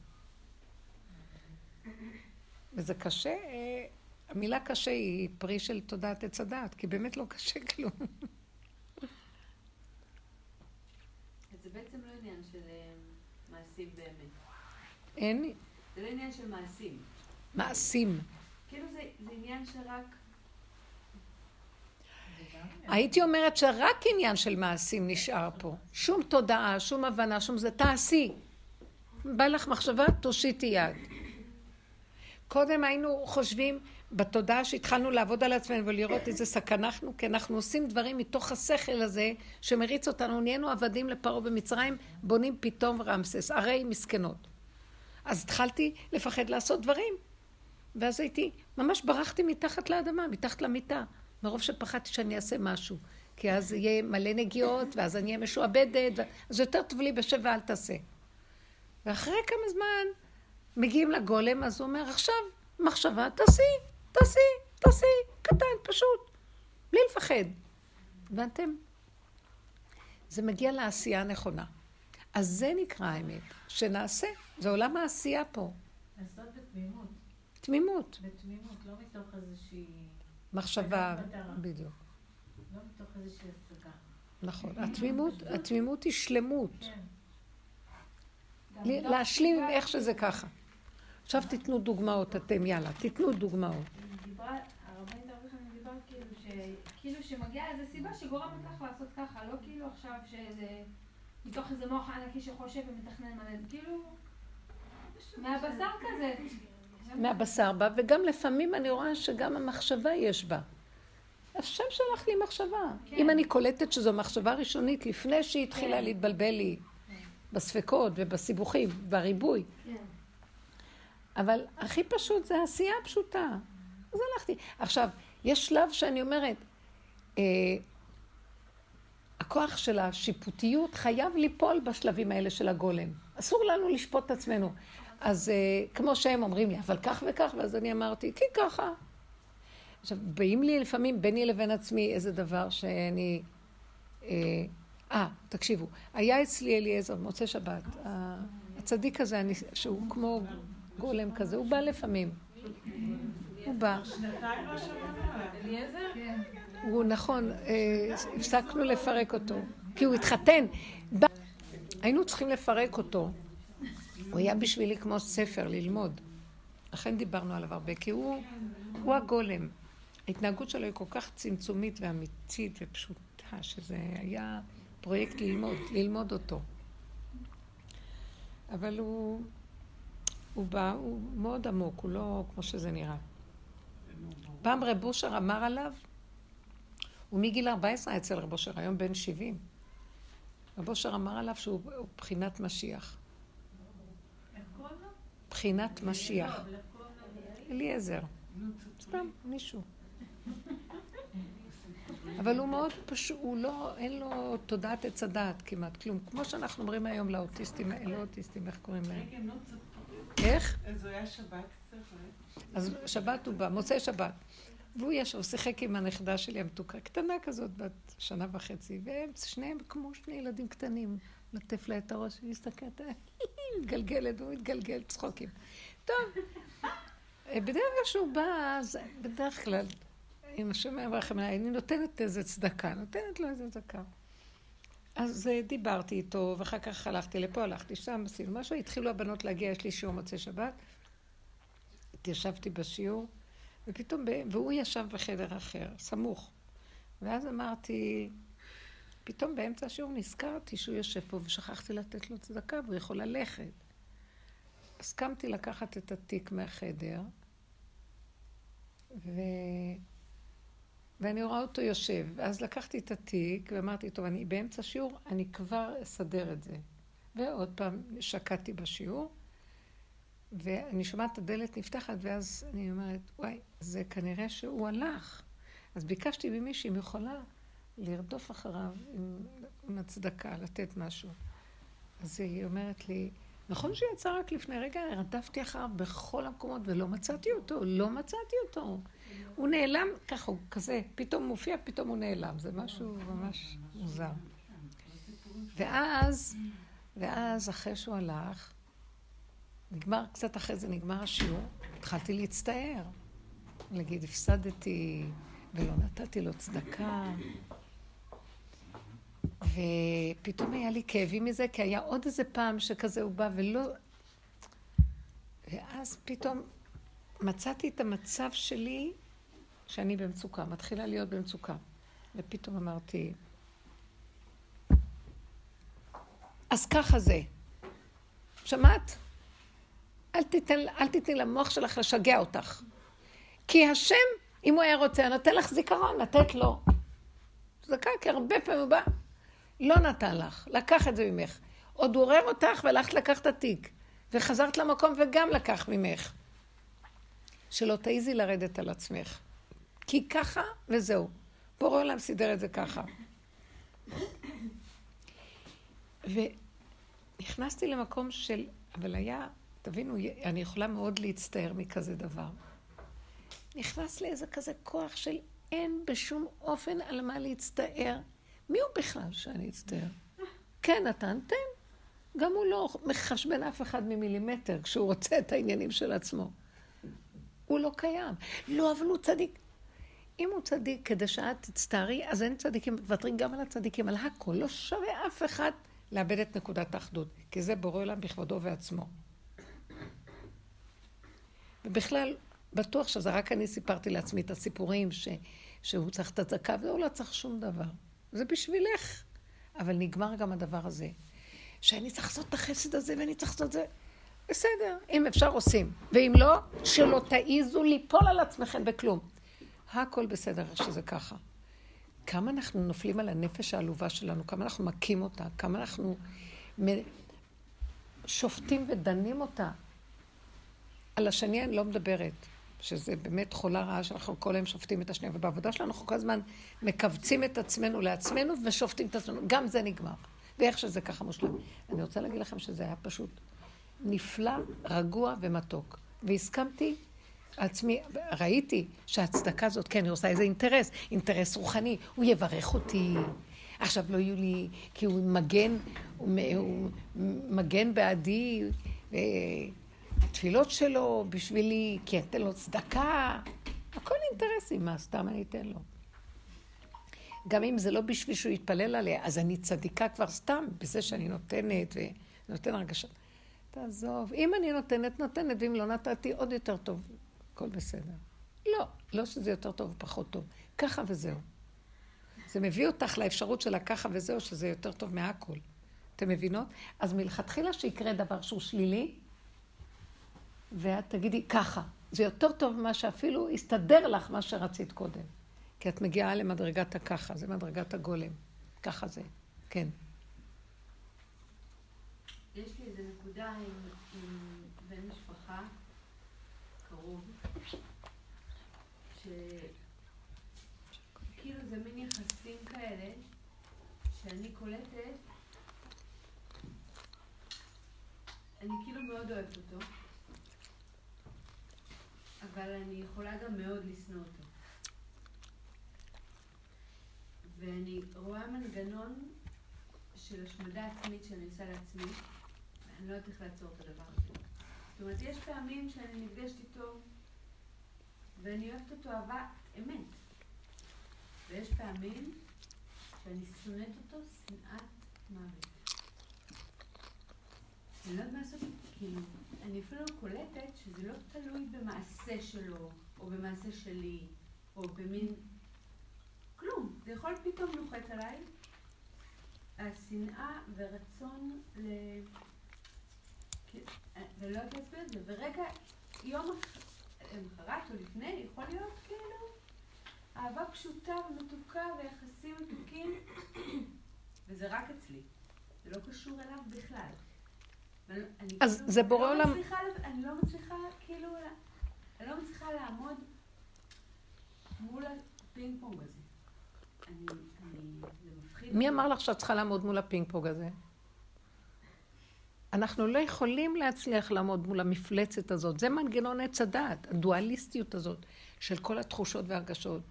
וזה קשה, אה, המילה קשה היא פרי של תודעת עץ הדעת, כי באמת לא קשה כלום. זה בעצם לא עניין של... אה, מעשים באמת. אין זה לא עניין של מעשים. מעשים. כאילו זה, זה עניין שרק... הייתי אומרת שרק עניין של מעשים נשאר פה. שום תודעה, שום הבנה, שום זה. תעשי. בא לך מחשבה, תושיטי יד. קודם היינו חושבים בתודעה שהתחלנו לעבוד על עצמנו ולראות איזה סכנה אנחנו, כי אנחנו עושים דברים מתוך השכל הזה שמריץ אותנו, נהיינו עבדים לפרעה במצרים, בונים פתאום רמסס, ערי מסכנות. אז התחלתי לפחד לעשות דברים. ואז הייתי, ממש ברחתי מתחת לאדמה, מתחת למיטה, מרוב שפחדתי שאני אעשה משהו. כי אז יהיה מלא נגיעות, ואז אני אהיה משועבדת, אז יותר טוב לי בשב ואל תעשה. ואחרי כמה זמן מגיעים לגולם, אז הוא אומר, עכשיו, מחשבה, תעשי, תעשי, תעשי, קטן, פשוט, בלי לפחד. הבנתם? זה מגיע לעשייה הנכונה. אז זה נקרא האמת, שנעשה, זה עולם העשייה פה. לעשות בתמימות. תמימות. בתמימות, לא מתוך איזושהי... מחשבה. בדיוק. לא מתוך איזושהי השגה. נכון. התמימות, התמימות היא שלמות. כן. ל- להשלים עם איך שזה ככה. עכשיו תיתנו דוגמאות אתם, יאללה, תיתנו דוגמאות. היא דיברה, הרבנית הרבה פעמים דיברה כאילו ש... כאילו שמגיעה איזו סיבה שגורמת לך לעשות ככה, לא כאילו עכשיו שזה... מתוך איזה מוח ענקי שחושב ומתכנן מלא, כאילו... מהבשר כזה. מהבשר בה, וגם לפעמים אני רואה שגם המחשבה יש בה. השם שלח לי מחשבה. כן. אם אני קולטת שזו מחשבה ראשונית, לפני שהיא התחילה כן. להתבלבל לי בספקות ובסיבוכים, בריבוי. כן. אבל הכי פשוט זה העשייה הפשוטה. אז הלכתי. עכשיו, יש שלב שאני אומרת, אה, הכוח של השיפוטיות חייב ליפול בשלבים האלה של הגולם. אסור לנו לשפוט את עצמנו. אז אה, כמו שהם אומרים לי, אבל כך וכך, ואז אני אמרתי, כי ככה. עכשיו, באים לי לפעמים ביני לבין עצמי איזה דבר שאני... אה, אה, תקשיבו, היה אצלי אליעזר במוצאי שבת, הצדיק הזה, שהוא כמו גולם כזה, הוא בא לפעמים. הוא בא. הוא נכון, אה, הפסקנו לפרק אותו, כי הוא התחתן. היינו צריכים לפרק אותו. הוא היה בשבילי כמו ספר ללמוד. לכן דיברנו עליו הרבה, כי הוא, הוא הגולם. ההתנהגות שלו היא כל כך צמצומית ואמיתית ופשוטה, שזה היה פרויקט ללמוד, ללמוד אותו. אבל הוא, הוא בא, הוא מאוד עמוק, הוא לא כמו שזה נראה. פעם רב אושר אמר עליו, הוא מגיל 14 אצל רב אושר, היום בן 70. רב אושר אמר עליו שהוא הוא בחינת משיח. בחינת משיח. אליעזר. סתם, מישהו. אבל הוא מאוד פשוט, הוא לא, אין לו תודעת עץ הדעת כמעט, כלום. כמו שאנחנו אומרים היום לאוטיסטים, לא אוטיסטים, איך קוראים להם? תספרי. איך? אז הוא היה שבת קצת, אז שבת הוא בא, מוצאי שבת. והוא ישב, שיחק עם הנכדה שלי המתוקה, קטנה כזאת, בת שנה וחצי, והם שניהם כמו שני ילדים קטנים. לטף לה את הראש, היא מסתכלת, היא מתגלגלת, והוא מתגלגל, צחוקים. טוב, אה, בדרך כלל שהוא בא, אז בדרך כלל, אם השם ירחם עליי, אני נותנת איזה צדקה, נותנת לו איזה צדקה. אז אה, דיברתי איתו, ואחר כך הלכתי לפה, הלכתי שם, עשינו משהו, התחילו הבנות להגיע, יש לי שיעור מוצאי שבת. התיישבתי בשיעור, ופתאום. והוא ישב בחדר אחר, סמוך. ואז אמרתי, פתאום באמצע השיעור נזכרתי שהוא יושב פה ושכחתי לתת לו צדקה והוא יכול ללכת. אז קמתי לקחת את התיק מהחדר, ו... ואני רואה אותו יושב. ואז לקחתי את התיק ואמרתי, טוב, אני באמצע שיעור, אני כבר אסדר את זה. ועוד פעם שקעתי בשיעור, ואני שומעת את הדלת נפתחת, ואז אני אומרת, וואי, זה כנראה שהוא הלך. אז ביקשתי ממישהי אם יכולה לרדוף אחריו עם, עם הצדקה, לתת משהו. אז היא אומרת לי, נכון שהוא יצא רק לפני רגע, רדפתי אחריו בכל המקומות ולא מצאתי אותו, לא מצאתי אותו. הוא נעלם, ככה הוא כזה, פתאום מופיע, פתאום הוא נעלם. זה משהו ממש מוזר. ואז, ואז אחרי שהוא הלך, נגמר, קצת אחרי זה נגמר השיעור, התחלתי להצטער. להגיד, הפסדתי ולא נתתי לו צדקה. ופתאום היה לי כאבים מזה, כי היה עוד איזה פעם שכזה הוא בא ולא... ואז פתאום מצאתי את המצב שלי שאני במצוקה, מתחילה להיות במצוקה. ופתאום אמרתי, אז ככה זה. שמעת? אל תיתן, אל תתני למוח שלך לשגע אותך. כי השם, אם הוא היה רוצה, נותן לך זיכרון, לתת לו. צדקה, כי הרבה פעמים הוא בא, לא נתן לך, לקח את זה ממך. עוד עורר אותך והלכת לקחת את התיק. וחזרת למקום וגם לקח ממך. שלא תעיזי לרדת על עצמך. כי ככה וזהו. בורא עולם סידר את זה ככה. ונכנסתי למקום של, אבל היה, תבינו, אני יכולה מאוד להצטער מכזה דבר. נכנס לי איזה כזה כוח של אין בשום אופן על מה להצטער. מי הוא בכלל שאני אצטער? כן, נתן, תן. גם הוא לא מחשבן אף אחד ממילימטר כשהוא רוצה את העניינים של עצמו. הוא לא קיים. לא, אבל הוא צדיק. אם הוא צדיק כדי שאת תצטערי, אז אין צדיקים, מוותרים גם על הצדיקים, על הכל. לא שווה אף אחד לאבד את נקודת האחדות, כי זה בורא עולם בכבודו ועצמו. ובכלל, בטוח שזה רק אני סיפרתי לעצמי את הסיפורים ש, שהוא צריך את הצדקה, והוא לא צריך שום דבר. זה בשבילך. אבל נגמר גם הדבר הזה. שאני צריך לעשות את החסד הזה ואני צריך לעשות את זה. בסדר, אם אפשר עושים. ואם לא, שלא תעיזו ליפול על עצמכם בכלום. הכל בסדר שזה ככה. כמה אנחנו נופלים על הנפש העלובה שלנו, כמה אנחנו מכים אותה, כמה אנחנו שופטים ודנים אותה. על השני אני לא מדברת, שזה באמת חולה רעה שאנחנו כל היום שופטים את השנייה, ובעבודה שלנו אנחנו כל הזמן מכווצים את עצמנו לעצמנו ושופטים את עצמנו. גם זה נגמר. ואיך שזה ככה מושלם. אני רוצה להגיד לכם שזה היה פשוט נפלא, רגוע ומתוק. והסכמתי עצמי, ראיתי שההצדקה הזאת, כן, היא עושה איזה אינטרס, אינטרס רוחני, הוא יברך אותי. עכשיו לא יהיו לי, כי הוא מגן, הוא, הוא מגן בעדי, התפילות שלו בשבילי, כי אתן לו צדקה. הכל אינטרסים, מה סתם אני אתן לו? גם אם זה לא בשביל שהוא יתפלל עליה, אז אני צדיקה כבר סתם, בזה שאני נותנת ונותן הרגשה. תעזוב, אם אני נותנת, נותנת, ואם לא נתתי, עוד יותר טוב. הכל בסדר. לא, לא שזה יותר טוב או פחות טוב. ככה וזהו. זה מביא אותך לאפשרות של הככה וזהו, שזה יותר טוב מהכל. אתם מבינות? אז מלכתחילה שיקרה דבר שהוא שלילי, ואת תגידי ככה. זה יותר טוב ממה שאפילו יסתדר לך מה שרצית קודם. כי את מגיעה למדרגת הככה, זה מדרגת הגולם. ככה זה, כן. יש לי איזו נקודה עם, עם בן משפחה קרוב, שכאילו זה מין יחסים כאלה, שאני קולטת, אני כאילו מאוד אוהבת אותו, אבל אני יכולה גם מאוד לשנוא אותו. ואני רואה מנגנון של השמדה עצמית שאני עושה לעצמי, ואני לא יודעת איך לעצור את הדבר הזה. זאת אומרת, יש פעמים שאני נפגשת איתו, ואני אוהבת אותו אהבה אמת. ויש פעמים שאני שונאת אותו שנאת מוות. אני לא יודעת מה לעשות, כאילו, אני אפילו לא קולטת שזה לא תלוי במעשה שלו, או במעשה שלי, או במין כלום. זה יכול פתאום נוחת עליי. השנאה ורצון ל... ולא יודעת להסביר את זה. ורגע, יום למחרת או לפני, יכול להיות כאילו אהבה פשוטה ומתוקה ויחסים מתוקים, וזה רק אצלי. זה לא קשור אליו בכלל. אז כאילו, זה בורא לא עולם... אני לא מצליחה, כאילו, אני לא מצליחה לעמוד מול הפינג פונג הזה. מי אמר לך שאת צריכה לעמוד מול הפינג פונג הזה? אנחנו לא יכולים להצליח לעמוד מול המפלצת הזאת. זה מנגנון עץ הדעת, הדואליסטיות הזאת של כל התחושות והרגשות.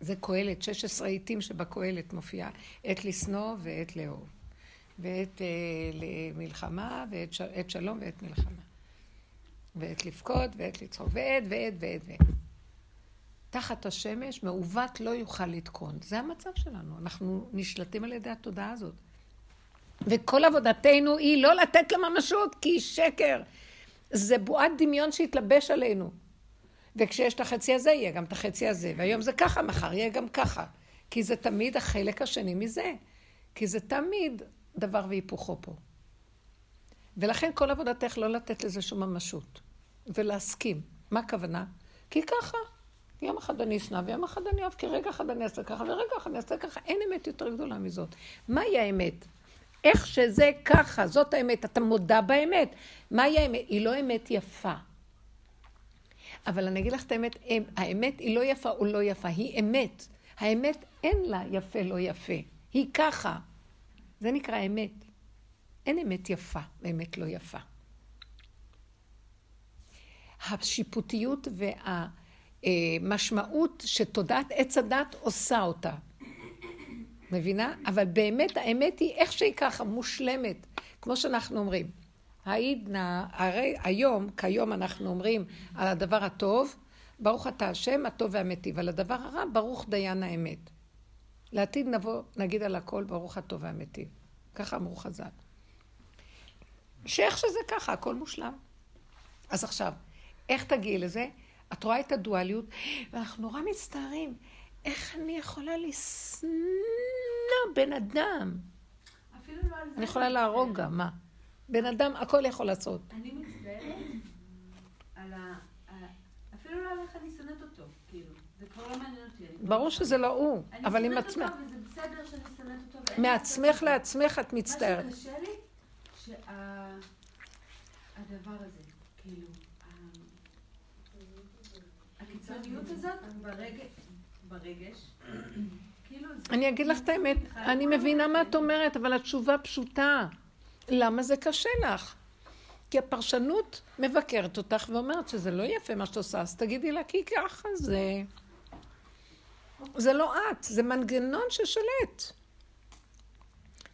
זה קהלת, 16 עיתים שבקהלת מופיעה, עת לשנוא ועת לאהוב. ועת אה, למלחמה, ועת ש... שלום ועת מלחמה. ועת לבכות, ועת לצחוק, ועת, ועת, ועת, ועת. תחת השמש, מעוות לא יוכל לתקון. זה המצב שלנו, אנחנו נשלטים על ידי התודעה הזאת. וכל עבודתנו היא לא לתת לה ממשות, כי היא שקר. זה בועת דמיון שהתלבש עלינו. וכשיש את החצי הזה, יהיה גם את החצי הזה. והיום זה ככה, מחר יהיה גם ככה. כי זה תמיד החלק השני מזה. כי זה תמיד דבר והיפוכו פה. ולכן כל עבודתך לא לתת לזה שום ממשות. ולהסכים. מה הכוונה? כי ככה. יום אחד אני אשנא ויום אחד אני אוהב, כי רגע אחד אני אעשה ככה ורגע אחד אני אעשה ככה. אין אמת יותר גדולה מזאת. מהי האמת? איך שזה ככה, זאת האמת. אתה מודה באמת. מהי האמת? היא לא אמת יפה. אבל אני אגיד לך את האמת, האמת היא לא יפה או לא יפה, היא אמת. האמת אין לה יפה לא יפה, היא ככה. זה נקרא אמת. אין אמת יפה ואמת לא יפה. השיפוטיות והמשמעות שתודעת עץ הדת עושה אותה. מבינה? אבל באמת האמת היא איך שהיא ככה, מושלמת. כמו שאנחנו אומרים, העידנא, הרי היום, כיום אנחנו אומרים על הדבר הטוב, ברוך אתה השם, הטוב והמיטיב. על הדבר הרע, ברוך דיין האמת. לעתיד נבוא, נגיד על הכל, ברוך הטוב והמיטיב. ככה אמרו חז"ל. שאיך שזה ככה, הכל מושלם. אז עכשיו, איך תגיעי לזה? את רואה את הדואליות, ואנחנו נורא מצטערים. איך אני יכולה לשנוא בן אדם? אפילו לא על זה. אני יכולה להרוג גם, מה? בן אדם, הכל יכול לעשות. אני מצטערת על ה... אפילו לא על איך אני שונאת אותו, כאילו. זה כבר לא מעניין. ברור שזה לא הוא, אבל עם עצמך. אני שונאת אותו וזה בסדר שאני שונאת אותו. מעצמך לעצמך את מצטערת. מה שקשה לי, שהדבר הזה, כאילו, הקיצוניות הזאת ברגש, כאילו אני אגיד לך את האמת, אני מבינה מה את אומרת, אבל התשובה פשוטה. למה זה קשה לך? כי הפרשנות מבקרת אותך ואומרת שזה לא יפה מה שאת עושה, אז תגידי לה, כי ככה זה... זה לא את, זה מנגנון ששולט.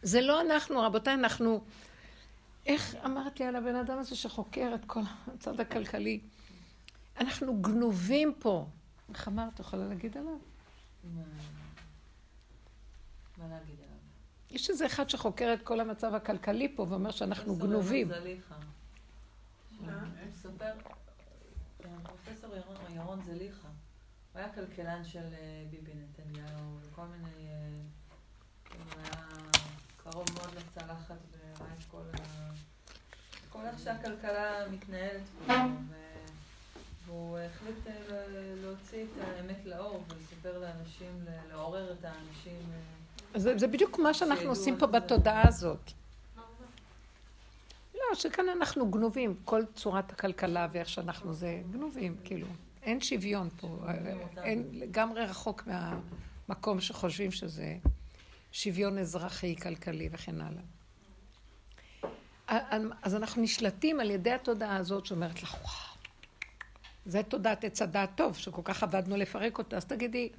זה לא אנחנו, רבותיי, אנחנו... איך אמרתי על הבן אדם הזה שחוקר את כל הצד הכלכלי? אנחנו גנובים פה. איך אמרת? את יכולה להגיד עליו? מה להגיד עליו? יש איזה אחד שחוקר את כל המצב הכלכלי פה ואומר שאנחנו גנובים. פרופסור ירון זליכה, הוא היה כלכלן של אה, ביבי נתניהו וכל מיני, אה, הוא היה קרוב מאוד לצלחת וראה את כל ה... כל איך שהכלכלה מתנהלת פה, והוא החליט אה, להוציא את האמת לאור ולספר לאנשים, לעורר את האנשים זה, זה בדיוק מה שאנחנו עושים פה בתודעה הזאת. לא, שכאן אנחנו גנובים, כל צורת הכלכלה ואיך שאנחנו זה, גנובים, כאילו. אין שוויון פה, אין לגמרי רחוק מהמקום שחושבים שזה שוויון אזרחי, כלכלי וכן הלאה. אז אנחנו נשלטים על ידי התודעה הזאת שאומרת לך, וואו, זה תודעת עץ הדעת טוב, שכל כך עבדנו לפרק אותה, אז תגידי,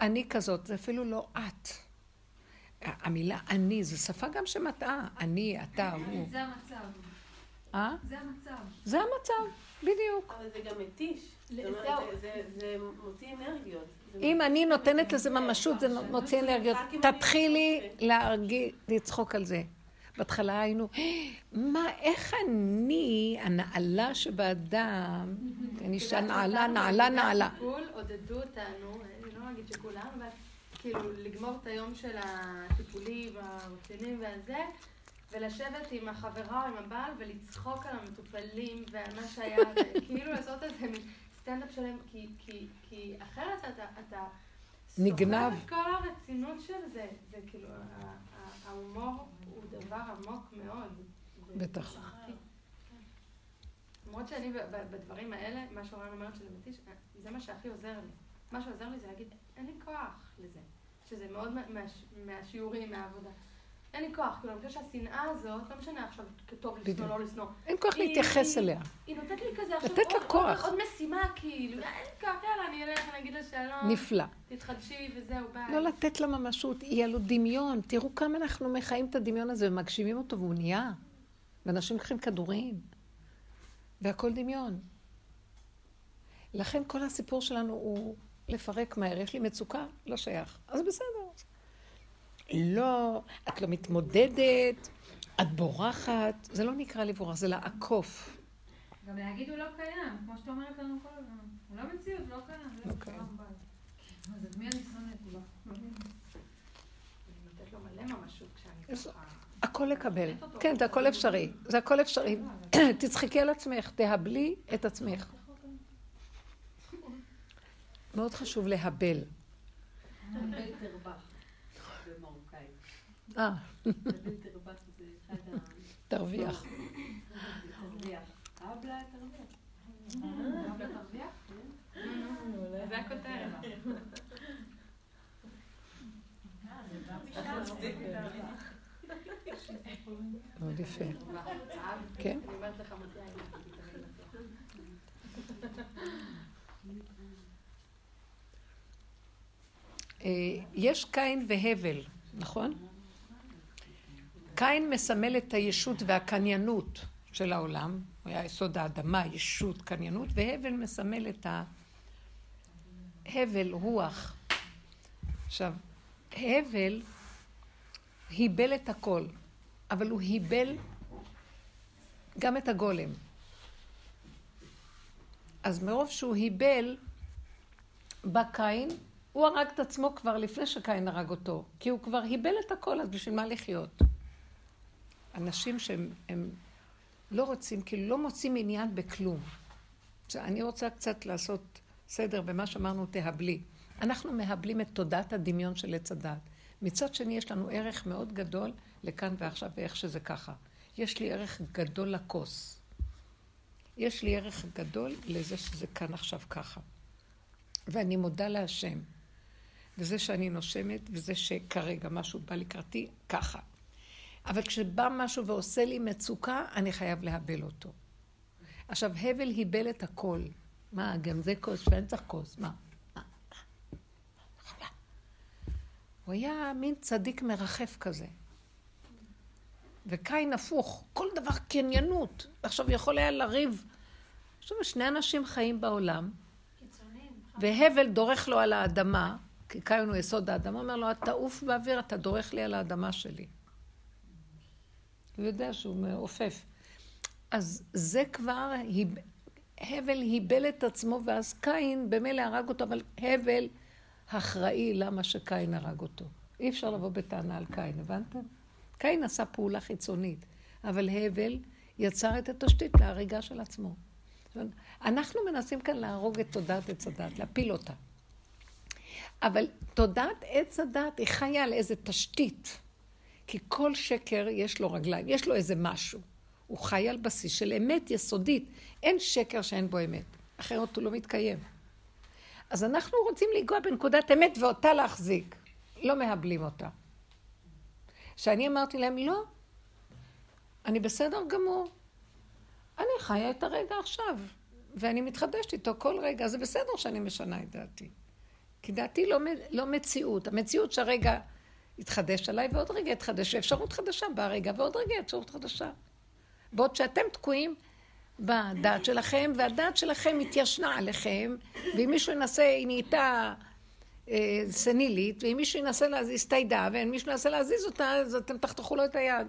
אני כזאת, זה אפילו לא את. המילה אני, זו שפה גם שמטעה. אני, אתה, הוא. זה המצב. אה? זה המצב. זה המצב, בדיוק. אבל זה גם מתיש. זה מוציא אנרגיות. אם אני נותנת לזה ממשות, זה מוציא אנרגיות. תתחילי לצחוק על זה. בהתחלה היינו, מה, איך אני, הנעלה שבאדם, אני אישה נעלה, נעלה, נעלה. עודדו אותנו, אני לא אגיד שכולם, אבל כאילו לגמור את היום של הטיפולים הרציניים והזה, ולשבת עם החברה או עם הבעל ולצחוק על המטופלים ועל מה שהיה, כאילו לעשות איזה סטנדאפ שלם, כי, כי, כי אחרת אתה, אתה נגנב. סוחב את כל הרצינות של זה, זה כאילו, ההומור הוא דבר עמוק מאוד. בטח. למרות שאני בדברים האלה, מה שאורן אומרת שזה מתיש, זה מה שהכי עוזר לי. מה שעוזר לי זה להגיד, אין לי כוח לזה. שזה מאוד מהשיעורים, מהעבודה. אין לי כוח, כאילו, אני חושבת שהשנאה הזאת, לא משנה עכשיו כטוב לשנוא, לא לשנוא. אין כוח להתייחס אליה. היא נותנת לי כזה עכשיו לתת לה כוח. עוד משימה, כאילו, אין לי כוח, יאללה, אני אלך, אני אגיד לה שלום. נפלא. תתחדשי וזהו, ביי. לא לתת לה ממשות, יהיה לו דמיון. תראו כמה אנחנו מחיים את הדמיון הזה ומגשימים אותו והוא נהיה. ואנשים לוקחים כדורים. והכל דמיון. לכן כל הסיפור שלנו הוא לפרק מהר. יש לי מצוקה, לא שייך. אז בסדר. לא, את לא מתמודדת, את בורחת. זה לא נקרא לבורח, זה לעקוף. גם להגיד הוא לא קיים, כמו שאתה אומרת לנו כל הזמן. הוא לא מציאות, לא קיים. לא קיים. אז את מי אני שונאת? לא. הכל לקבל. כן, זה הכל אפשרי. זה הכל אפשרי. תצחקי על עצמך, תהבלי את עצמך. מאוד חשוב להבל. אה. תרוויח. מאוד יפה. כן? אה, יש קין והבל, נכון? קין מסמל את הישות והקניינות של העולם, הוא היה יסוד האדמה, ישות, קניינות, והבל מסמל את ההבל, רוח. עכשיו, הבל היבל את הכל, אבל הוא היבל גם את הגולם. אז מרוב שהוא היבל, בא קין, הוא הרג את עצמו כבר לפני שקין הרג אותו, כי הוא כבר היבל את הכל, אז בשביל מה לחיות? אנשים שהם הם לא רוצים, כאילו לא מוצאים עניין בכלום. אני רוצה קצת לעשות סדר במה שאמרנו תהבלי. אנחנו מהבלים את תודעת הדמיון של עץ הדת. מצד שני, יש לנו ערך מאוד גדול לכאן ועכשיו ואיך שזה ככה. יש לי ערך גדול לכוס. יש לי ערך גדול לזה שזה כאן עכשיו ככה. ואני מודה להשם. וזה שאני נושמת, וזה שכרגע משהו בא לקראתי, ככה. אבל כשבא משהו ועושה לי מצוקה, אני חייב להבל אותו. עכשיו, הבל היבל את הכל. מה, גם זה כוס, ואני צריך כוס, מה? הוא היה מין צדיק מרחף כזה. וקין הפוך, כל דבר קניינות. עכשיו יכול היה לריב. עכשיו, שני אנשים חיים בעולם. והבל דורך לו על האדמה, כי קין הוא יסוד האדמה, אומר לו, אתה תעוף באוויר, אתה דורך לי על האדמה שלי. הוא יודע שהוא מעופף. אז זה כבר, הבל היבל את עצמו, ואז קין במילא הרג אותו, אבל הבל אחראי למה שקין הרג אותו. אי אפשר לבוא בטענה על קין, הבנתם? קין עשה פעולה חיצונית, אבל הבל יצר את התשתית להריגה של עצמו. אנחנו מנסים כאן להרוג את תודעת עץ הדת, להפיל אותה. אבל תודעת עץ הדת היא חיה על איזה תשתית. כי כל שקר יש לו רגליים, יש לו איזה משהו. הוא חי על בסיס של אמת יסודית. אין שקר שאין בו אמת, אחרת הוא לא מתקיים. אז אנחנו רוצים לנגוע בנקודת אמת ואותה להחזיק. לא מהבלים אותה. שאני אמרתי להם, לא, אני בסדר גמור. אני חיה את הרגע עכשיו, ואני מתחדשת איתו כל רגע. זה בסדר שאני משנה את דעתי. כי דעתי לא, לא מציאות. המציאות שהרגע יתחדש עליי, ועוד רגע יתחדש, ואפשרות חדשה באה רגע, ועוד רגע אפשרות חדשה. בעוד שאתם תקועים בדעת שלכם, והדעת שלכם התיישנה עליכם, ואם מישהו ינסה, היא נהייתה אה, סנילית, ואם מישהו ינסה להזיז, הסתיידה, ואם מישהו ינסה להזיז אותה, אז אתם תחתכו לו את היד.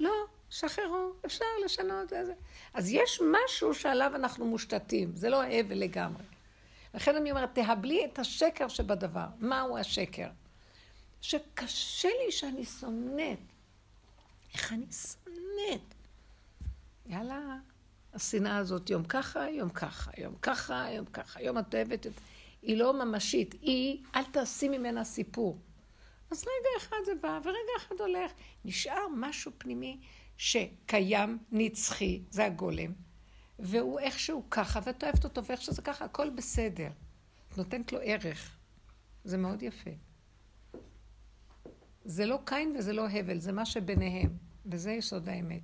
לא, שחררו, אפשר לשנות את זה. אז יש משהו שעליו אנחנו מושתתים, זה לא הבל לגמרי. לכן אני אומרת, תהבלי את השקר שבדבר. מהו השקר? שקשה לי שאני שונאת. איך אני שונאת? יאללה, השנאה הזאת יום ככה, יום ככה, יום ככה, יום ככה. יום את אוהבת את... היא לא ממשית, היא, אל תעשי ממנה סיפור. אז רגע אחד זה בא, ורגע אחד הולך. נשאר משהו פנימי שקיים, נצחי, זה הגולם, והוא איכשהו ככה, ואת אוהבת אותו, ואיך שזה ככה, הכל בסדר. את נותנת לו ערך. זה מאוד יפה. זה לא קין וזה לא הבל, זה מה שביניהם, וזה יסוד האמת.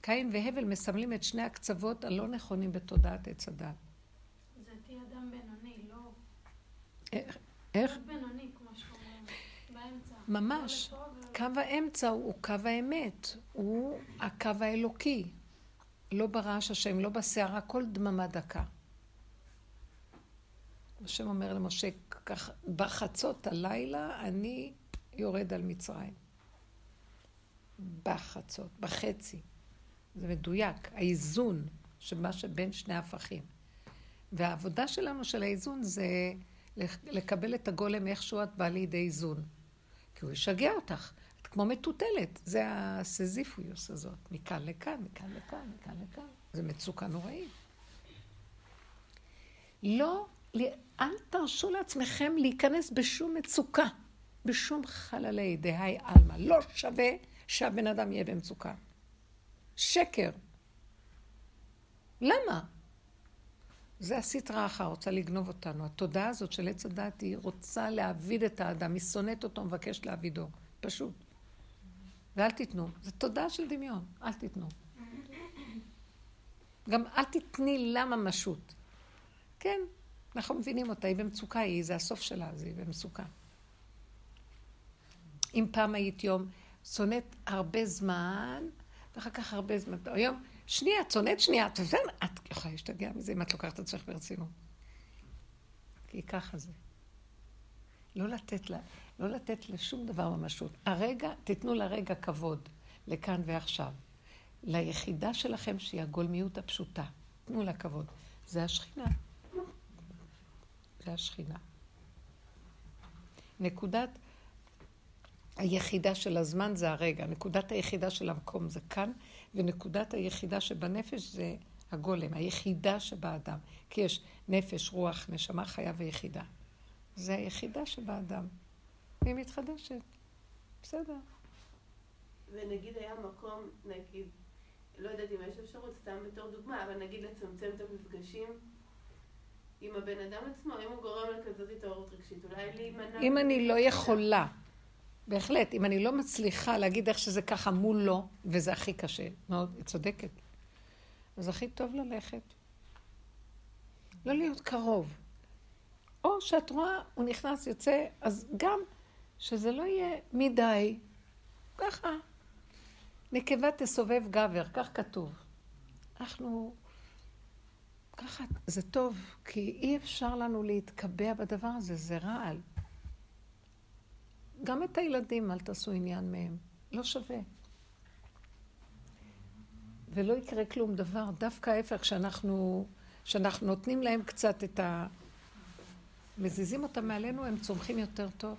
קין והבל מסמלים את שני הקצוות הלא נכונים בתודעת עץ הדת. זה תהיה אדם בינוני, לא... איך? איך? להיות בינוני, כמו שאומרים. באמצע. ממש. לא קו האמצע הוא קו האמת, הוא הקו האלוקי. לא ברעש השם, לא בסערה, כל דממה דקה. השם אומר למשה, כך, בחצות הלילה אני יורד על מצרים. בחצות, בחצי. זה מדויק, האיזון של מה שבין שני הפכים. והעבודה שלנו של האיזון זה לקבל את הגולם איכשהו את באה לידי איזון. כי הוא ישגע אותך. את כמו מטוטלת, זה הסזיפויוס הזאת. מכאן לכאן, מכאן לכאן, מכאן לכאן. זה מצוקה נוראית. לא, אל תרשו לעצמכם להיכנס בשום מצוקה, בשום חללי דהי עלמא. לא שווה שהבן אדם יהיה במצוקה. שקר. למה? זה הסטרה אחת, רוצה לגנוב אותנו. התודעה הזאת של עץ הדת היא רוצה להעביד את האדם, היא שונאת אותו, מבקשת להעבידו. פשוט. ואל תיתנו. זו תודעה של דמיון, אל תיתנו. גם אל תתני לה ממשות. כן, אנחנו מבינים אותה, היא במצוקה, היא, זה הסוף שלה, זה היא במצוקה. אם פעם היית יום שונאת הרבה זמן, ואחר כך הרבה זמן, היום שנייה, את שונאת שנייה, את מבין? את יכולה להשתגע מזה אם את לוקחת את עצמך ברצינות. כי ככה זה. לא לתת, לה, לא לתת לשום דבר ממשות. הרגע, תיתנו לרגע כבוד, לכאן ועכשיו. ליחידה שלכם שהיא הגולמיות הפשוטה. תנו לה כבוד. זה השכינה. זה השכינה. נקודת היחידה של הזמן זה הרגע, נקודת היחידה של המקום זה כאן, ונקודת היחידה שבנפש זה הגולם, היחידה שבאדם. כי יש נפש, רוח, נשמה חיה ויחידה. זה היחידה שבאדם. והיא מתחדשת. בסדר. ונגיד היה מקום, נגיד, לא יודעת אם יש אפשרות, סתם בתור דוגמה, אבל נגיד לצמצם את המפגשים עם הבן אדם עצמו, אם הוא גורם לכזאת התעוררות רגשית, אולי להימנע... אם אני לא יכולה בהחלט, אם אני לא מצליחה להגיד איך שזה ככה מולו, וזה הכי קשה, מאוד, היא צודקת. אז הכי טוב ללכת. לא להיות קרוב. או שאת רואה, הוא נכנס, יוצא, אז גם שזה לא יהיה מדי, ככה. נקבה תסובב גבר, כך כתוב. אנחנו, ככה, זה טוב, כי אי אפשר לנו להתקבע בדבר הזה, זה רעל. גם את הילדים אל תעשו עניין מהם, לא שווה. ולא יקרה כלום דבר, דווקא ההפך, כשאנחנו, כשאנחנו נותנים להם קצת את ה... מזיזים אותם מעלינו, הם צומחים יותר טוב.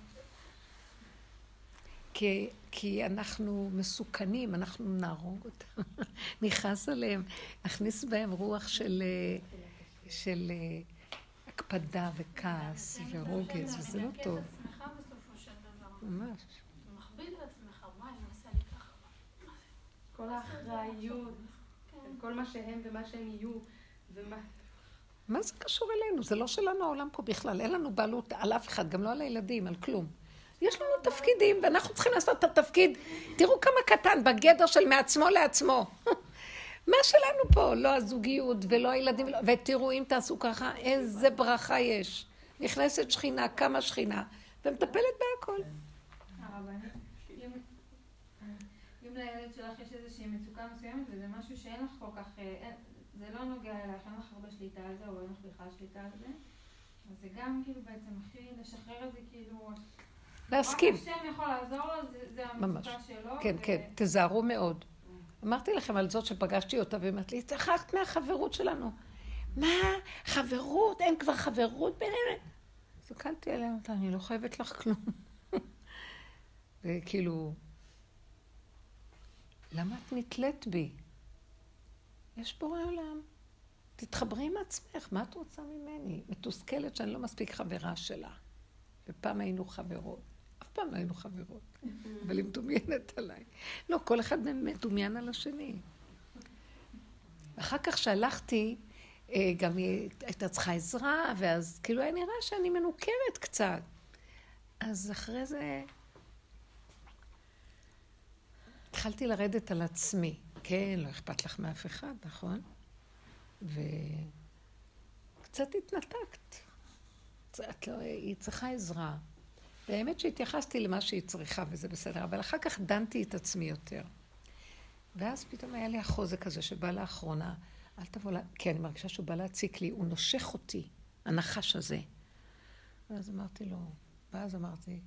כי, כי אנחנו מסוכנים, אנחנו נהרוג אותם, נכעס עליהם, נכניס בהם רוח של, של הקפדה וכעס ורוגז, וזה לא טוב. ממש. מכביד לעצמך, מה, אני עושה לי ככה? כל האחריות, כן. כל מה שהם ומה שהם יהיו, ומה... מה זה קשור אלינו? זה לא שלנו העולם פה בכלל. אין לנו בעלות על אף אחד, גם לא על הילדים, על כלום. יש לנו תפקידים, ואנחנו צריכים לעשות את התפקיד. תראו כמה קטן, בגדר של מעצמו לעצמו. מה שלנו פה? לא הזוגיות ולא הילדים, ותראו, אם תעשו ככה, איזה ברכה יש. נכנסת שכינה, כמה שכינה, ומטפלת בהכל. אם לילד שלך יש איזושהי מצוקה מסוימת וזה משהו שאין לך כל כך, אה, זה לא נוגע אלייך, אין לך הרבה שליטה על זה או אין לך בכלל שליטה על זה, אז זה גם כאילו בעצם הכי לשחרר את זה כאילו, להסכים. רק השם יכול לעזור לו, זה- זה. המצוקה שלו. כן, ו- כן, תזהרו מאוד. אמרתי לכם על זאת שפגשתי אותה, והיא אמרת לי, צחקת מהחברות שלנו. מה? חברות? אין כבר חברות בינינו? הסתכלתי עליה, אמרתי, אני לא חייבת לך כלום. וכאילו, למה את נתלית בי? יש בורא עולם. תתחברי עם עצמך, מה את רוצה ממני? מתוסכלת שאני לא מספיק חברה שלה. ופעם היינו חברות. פעם לא היינו חברות. אבל היא מדומיינת עליי. לא, כל אחד מהם מדומיין על השני. אחר כך שהלכתי, אה, גם היא הייתה צריכה עזרה, ואז כאילו היה נראה שאני מנוכרת קצת. אז אחרי זה התחלתי לרדת על עצמי. כן, לא אכפת לך מאף אחד, נכון? וקצת התנתקת. את לא, היא צריכה עזרה. והאמת שהתייחסתי למה שהיא צריכה וזה בסדר, אבל אחר כך דנתי את עצמי יותר. ואז פתאום היה לי החוזק הזה שבא לאחרונה, אל תבוא לה... כי אני מרגישה שהוא בא להציק לי, הוא נושך אותי, הנחש הזה. ואז אמרתי לו, ואז אמרתי,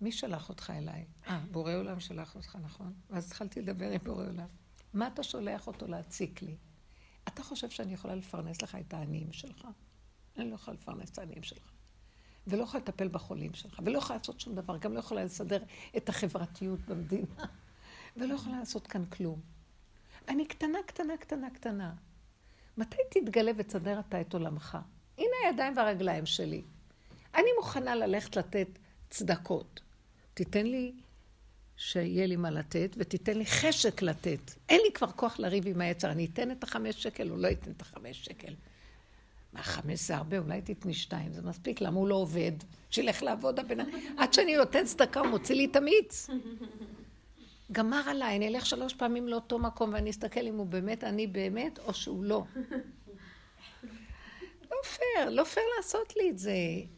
מי שלח אותך אליי? אה, בורא עולם שלח אותך, נכון? ואז התחלתי לדבר עם בורא עולם. מה אתה שולח אותו להציק לי? אתה חושב שאני יכולה לפרנס לך את העניים שלך? אני לא יכולה לפרנס את העניים שלך. ולא יכולה לטפל בחולים שלך, ולא יכולה לעשות שום דבר, גם לא יכולה לסדר את החברתיות במדינה, ולא יכולה לעשות כאן כלום. אני קטנה, קטנה, קטנה, קטנה. מתי תתגלה ותסדר אתה את עולמך? הנה הידיים והרגליים שלי. אני מוכנה ללכת לתת צדקות. תיתן לי שיהיה לי מה לתת, ותיתן לי חשק לתת. אין לי כבר כוח לריב עם היצר, אני אתן את החמש שקל או לא אתן את החמש שקל. מה, חמש זה הרבה, אולי תתני שתיים, זה מספיק, למה הוא לא עובד? שילך לעבוד הבן עד שאני נותן צדקה, הוא מוציא לי את המיץ. גמר עליי, אני אלך שלוש פעמים לאותו מקום ואני אסתכל אם הוא באמת אני באמת או שהוא לא. לא פייר, לא פייר לעשות לי את זה.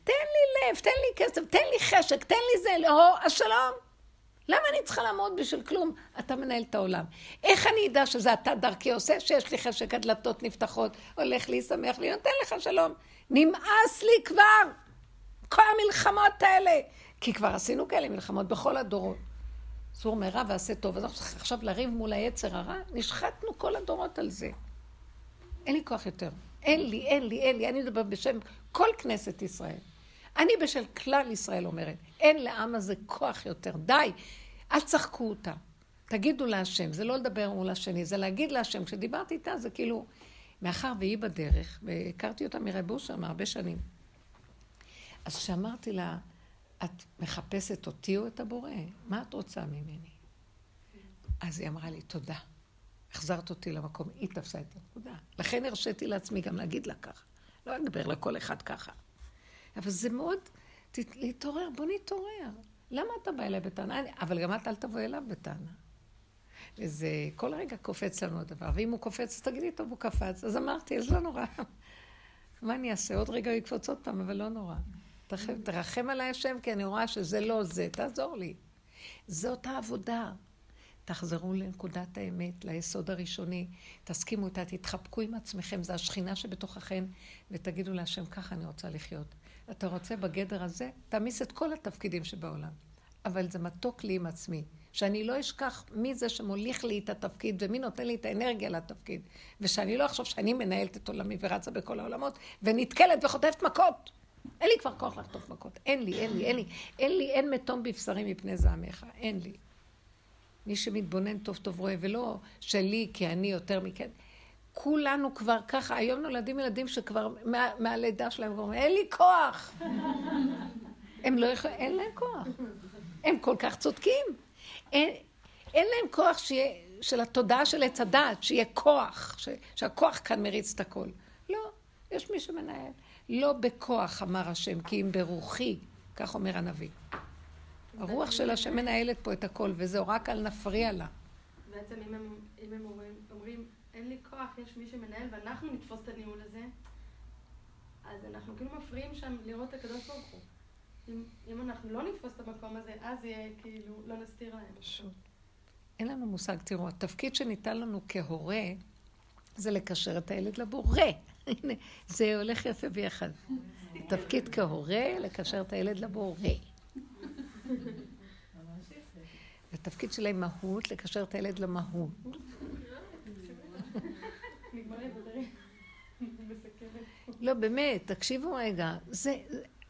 תן לי לב, תן לי כסף, תן לי חשק, תן לי זה, לא, השלום. למה אני צריכה לעמוד בשביל כלום? אתה מנהל את העולם. איך אני אדע שזה אתה דרכי עושה, שיש לי חשק, הדלתות נפתחות, הולך לי, שמח לי, נותן לך שלום. נמאס לי כבר! כל המלחמות האלה. כי כבר עשינו כאלה מלחמות בכל הדורות. סור מרע ועשה טוב. אז אנחנו עכשיו לריב מול היצר הרע, נשחטנו כל הדורות על זה. אין לי כוח יותר. אין לי, אין לי, אין לי. אני מדבר בשם כל כנסת ישראל. אני בשל כלל ישראל אומרת, אין לעם הזה כוח יותר. די, אל תשחקו אותה. תגידו להשם, זה לא לדבר מול השני, זה להגיד להשם. כשדיברתי איתה זה כאילו, מאחר והיא בדרך, והכרתי אותה מרב אושר הרבה שנים. אז כשאמרתי לה, את מחפשת אותי או את הבורא? מה את רוצה ממני? אז היא אמרה לי, תודה. החזרת אותי למקום, היא תפסה את הנקודה. לכן הרשיתי לעצמי גם להגיד לה ככה. לא לדבר לכל אחד ככה. אבל זה מאוד, להתעורר, בוא נתעורר. למה אתה בא אליי בטענה? אבל גם את אל תבוא אליו בטענה. וזה כל רגע קופץ לנו הדבר, ואם הוא קופץ, אז תגידי, טוב, הוא קפץ. אז אמרתי, אז לא נורא. מה אני אעשה? עוד רגע הוא יקפוץ עוד פעם, אבל לא נורא. תרחם עליי השם, כי אני רואה שזה לא זה, תעזור לי. זאת העבודה. תחזרו לנקודת האמת, ליסוד הראשוני, תסכימו איתה, תתחבקו עם עצמכם, זה השכינה שבתוככם, ותגידו להשם, ככה אני רוצה לחיות. אתה רוצה בגדר הזה, תעמיס את כל התפקידים שבעולם. אבל זה מתוק לי עם עצמי, שאני לא אשכח מי זה שמוליך לי את התפקיד ומי נותן לי את האנרגיה לתפקיד, ושאני לא אחשוב שאני מנהלת את עולמי ורצה בכל העולמות, ונתקלת וחוטפת מכות. אין לי כבר כוח לחטוף מכות. אין לי, אין לי, אין לי. אין לי, אין מתום בבשרי מפני זעמך. אין לי. מי שמתבונן טוב טוב רואה, ולא שלי כי אני יותר מכן. כולנו כבר ככה, היום נולדים ילדים שכבר מה, מהלידה שלהם אומרים, אין לי כוח. הם לא יכולים, אין להם כוח. הם כל כך צודקים. אין, אין להם כוח שיה, של התודעה של עץ הדעת, שיהיה כוח, ש, שהכוח כאן מריץ את הכל. לא, יש מי שמנהל. לא בכוח, אמר השם, כי אם ברוחי, כך אומר הנביא. הרוח של השם מנהלת פה את הכל, וזהו, רק אל נפריע לה. בעצם אם הם, אם הם אומרים, כוח, יש מי שמנהל, ואנחנו נתפוס את הניהול הזה, אז אנחנו כאילו מפריעים שם לראות את הקדוש ברוך הוא. אם, אם אנחנו לא נתפוס את המקום הזה, אז יהיה כאילו, לא נסתיר להם. פשוט. אין לנו מושג, תראו, התפקיד שניתן לנו כהורה, זה לקשר את הילד לבורא. הנה, זה הולך יפה ביחד. תפקיד כהורה, לקשר את הילד לבורא. התפקיד של האימהות, לקשר את הילד למהות. לא, באמת, תקשיבו רגע. זה,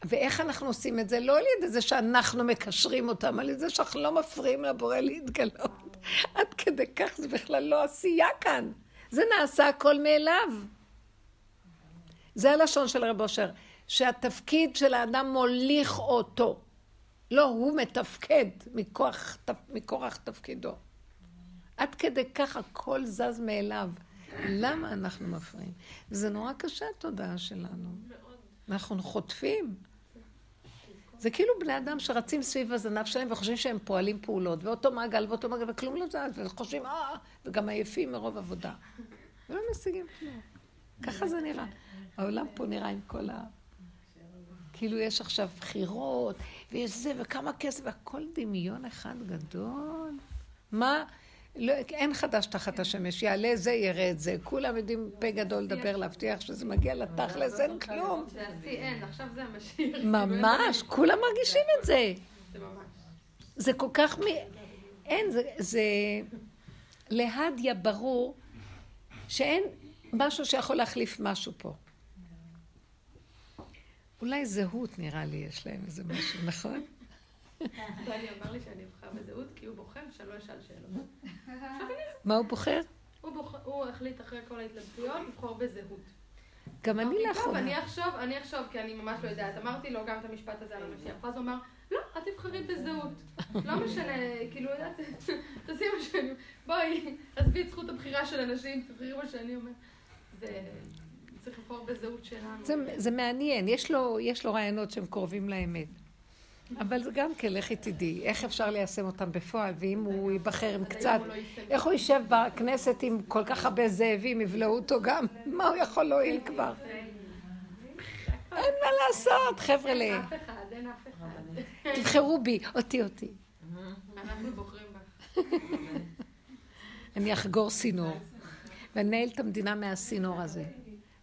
ואיך אנחנו עושים את זה? לא על ידי זה שאנחנו מקשרים אותם, על ידי שאנחנו לא מפריעים לבורא להתגלות. עד כדי כך זה בכלל לא עשייה כאן. זה נעשה הכל מאליו. זה הלשון של רב אושר, שהתפקיד של האדם מוליך אותו. לא, הוא מתפקד מכוח, מכורח תפקידו. עד כדי כך הכל זז מאליו. למה אנחנו מפריעים? זה נורא קשה התודעה שלנו. אנחנו חוטפים. זה כאילו בני אדם שרצים סביב הזנב שלהם וחושבים שהם פועלים פעולות, ואותו מעגל ואותו מעגל, וכלום לא זז, וחושבים, אה, וגם עייפים מרוב עבודה. ולא משיגים כלום. ככה זה נראה. העולם פה נראה עם כל ה... כאילו יש עכשיו בחירות, ויש זה, וכמה כסף, והכל דמיון אחד גדול. מה, לא, אין חדש תחת השמש, יעלה זה, ירד זה. כולם יודעים פה גדול לדבר, להבטיח שזה מגיע לתכלס, אין כלום. זה השיא אין, עכשיו זה המשיח. ממש, כולם מרגישים את זה. זה ממש. זה כל כך מ... אין, זה, זה להדיה ברור שאין משהו שיכול להחליף משהו פה. אולי זהות נראה לי יש להם איזה משהו, נכון? דני אמר לי שאני אבחר בזהות כי הוא בוחר שאני לא אשאל שאלות. מה הוא בוחר? הוא החליט אחרי כל ההתלבטויות לבחור בזהות. גם אני לאחרונה. אני אחשוב, אני אחשוב, כי אני ממש לא יודעת. אמרתי לו גם את המשפט הזה על המשיח. ואז הוא אמר, לא, את תבחרי בזהות. לא משנה, כאילו, יודעת, תעשי מה שאני... בואי, עזבי את זכות הבחירה של אנשים, תבחרי מה שאני אומר. זה... צריך לבחור בזהות שלנו. זה, זה מעניין, יש לו, יש לו רעיונות שהם קרובים לאמת. אבל זה גם כן, לכי תדעי, איך אפשר ליישם אותם בפועל, ואם הוא ייבחר עם קצת, לא. איך הוא יישב בכנסת עם כל כך הרבה זאבים, יבלעו אותו גם, מה הוא יכול להועיל כבר? אין מה לעשות, חבר'ה, אין אף אחד, אין אף אחד. תבחרו בי, אותי, אותי. אנחנו בוחרים בך. אני אחגור סינור, וננהל את המדינה מהסינור הזה.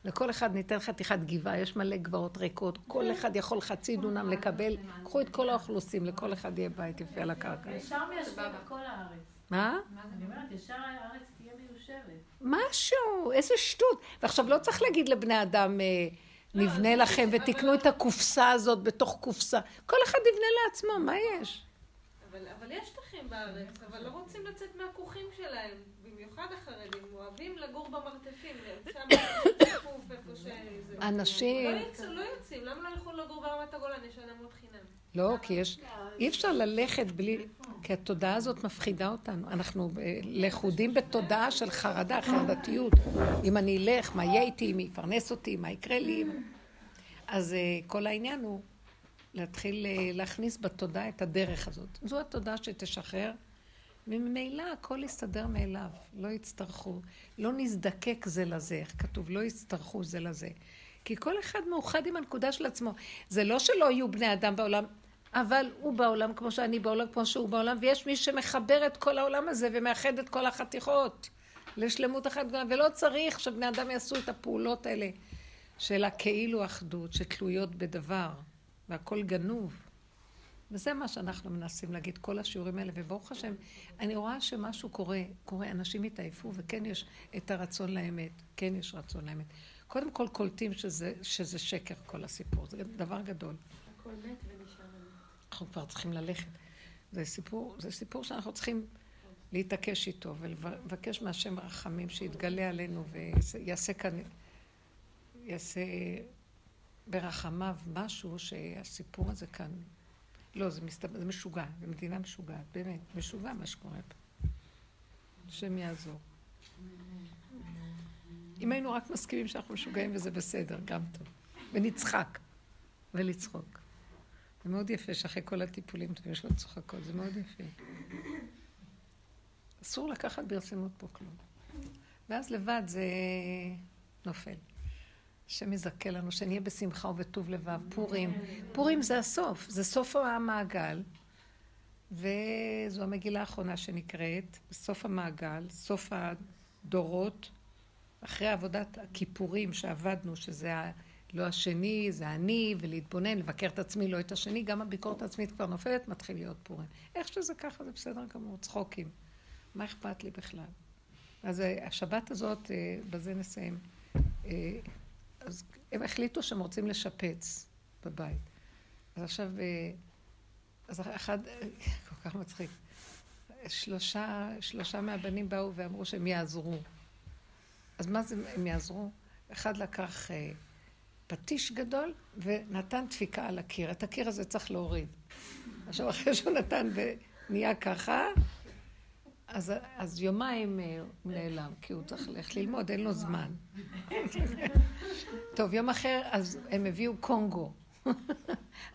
לכל אחד ניתן חתיכת גבעה, יש מלא גבעות ריקות, כל אחד יכול חצי דונם לקבל, קחו את כל האוכלוסין, לכל אחד יהיה בית יפה על הקרקע. ישר מיישבים את כל הארץ. מה? אני אומרת, ישר הארץ תהיה מיושבת. משהו, איזה שטות. ועכשיו לא צריך להגיד לבני אדם, אה, נבנה לכם ותקנו את הקופסה הזאת בתוך קופסה. כל אחד יבנה לעצמו, מה יש? אבל, אבל יש שטחים בארץ, אבל לא רוצים לצאת מהכוכים שלהם. במיוחד החרדים, אוהבים לגור במרתפים, שם צפוף איפה שזה. אנשים... לא לא יוצאים, למה לא יכולו לגור ברמת הגולן? יש אדמות חינם. לא, כי יש... אי אפשר ללכת בלי... כי התודעה הזאת מפחידה אותנו. אנחנו אה, לכודים בתודעה של חרדה, חרדתיות. אם אני אלך, מה יהיה איתי, מי יפרנס אותי, מה יקרה לי. אז אה, כל העניין הוא להתחיל אה, להכניס בתודעה את הדרך הזאת. זו התודעה שתשחרר, וממילא הכל יסתדר מאליו. לא יצטרכו, לא נזדקק זה לזה, איך כתוב? לא יצטרכו זה לזה. כי כל אחד מאוחד עם הנקודה של עצמו. זה לא שלא יהיו בני אדם בעולם, אבל הוא בעולם כמו שאני בעולם, כמו שהוא בעולם, ויש מי שמחבר את כל העולם הזה ומאחד את כל החתיכות לשלמות אחת גדולה, ולא צריך שבני אדם יעשו את הפעולות האלה של הכאילו אחדות, שתלויות בדבר, והכל גנוב. וזה מה שאנחנו מנסים להגיד, כל השיעורים האלה, וברוך השם, אני רואה שמשהו קורה, קורה, אנשים התעייפו, וכן יש את הרצון לאמת, כן יש רצון לאמת. קודם כל קולטים שזה, שזה שקר כל הסיפור, זה דבר גדול. הכל מת ונשאר. אנחנו כבר צריכים ללכת. זה סיפור, זה סיפור שאנחנו צריכים להתעקש איתו ולבקש מהשם רחמים שיתגלה עלינו ויעשה כאן, יעשה ברחמיו משהו שהסיפור הזה כאן, לא, זה, מסתבר, זה משוגע, זו מדינה משוגעת, באמת, משוגע מה שקורה פה. השם יעזור. אם היינו רק מסכימים שאנחנו משוגעים וזה בסדר, גם טוב. ונצחק, ולצחוק. זה מאוד יפה שאחרי כל הטיפולים אתם יושבות צוחקות, זה מאוד יפה. אסור לקחת ברצינות פה כלום. ואז לבד זה נופל. השם יזכה לנו, שנהיה בשמחה ובטוב לבב. פורים. פורים זה הסוף, זה סוף המעגל. וזו המגילה האחרונה שנקראת, סוף המעגל, סוף הדורות, אחרי עבודת הכיפורים שעבדנו, שזה ה... לא השני, זה אני, ולהתבונן, לבקר את עצמי, לא את השני, גם הביקורת העצמית כבר נופלת, מתחיל להיות פורים. איך שזה ככה, זה בסדר גמור, צחוקים. מה אכפת לי בכלל? אז אה, השבת הזאת, אה, בזה נסיים. אה, אז הם החליטו שהם רוצים לשפץ בבית. אז עכשיו, אז אחד, כל כך מצחיק, שלושה, שלושה מהבנים באו ואמרו שהם יעזרו. אז מה זה הם יעזרו? אחד לקח פטיש גדול ונתן דפיקה על הקיר. את הקיר הזה צריך להוריד. עכשיו, אחרי שהוא נתן ונהיה ככה, אז, אז יומיים הוא נעלם, כי הוא צריך ללכת ללמוד, אין לו זמן. טוב, יום אחר, אז הם הביאו קונגו.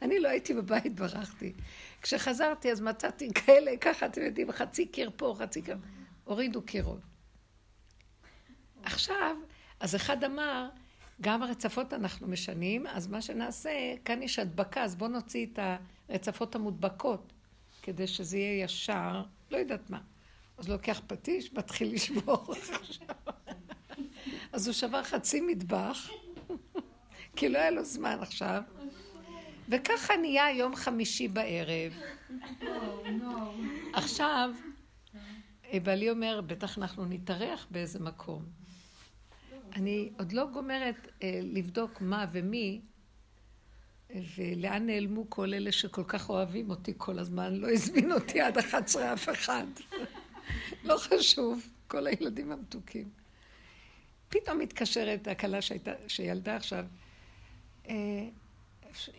אני לא הייתי בבית, ברחתי. כשחזרתי, אז מצאתי כאלה, ככה, אתם יודעים, חצי קיר פה, חצי קיר... הורידו קירות. עכשיו, אז אחד אמר, גם הרצפות אנחנו משנים, אז מה שנעשה, כאן יש הדבקה, אז בואו נוציא את הרצפות המודבקות, כדי שזה יהיה ישר, לא יודעת מה. אז לוקח פטיש, מתחיל לשבור. אז הוא שבר חצי מטבח, כי לא היה לו זמן עכשיו. וככה נהיה יום חמישי בערב. עכשיו, בעלי אומר, בטח אנחנו נתארח באיזה מקום. אני עוד לא גומרת אה, לבדוק מה ומי, ולאן נעלמו כל אלה שכל כך אוהבים אותי כל הזמן, לא הזמין אותי עד 11 אף אחד. לא חשוב, כל הילדים המתוקים. פתאום מתקשרת הכלה שילדה עכשיו, אה,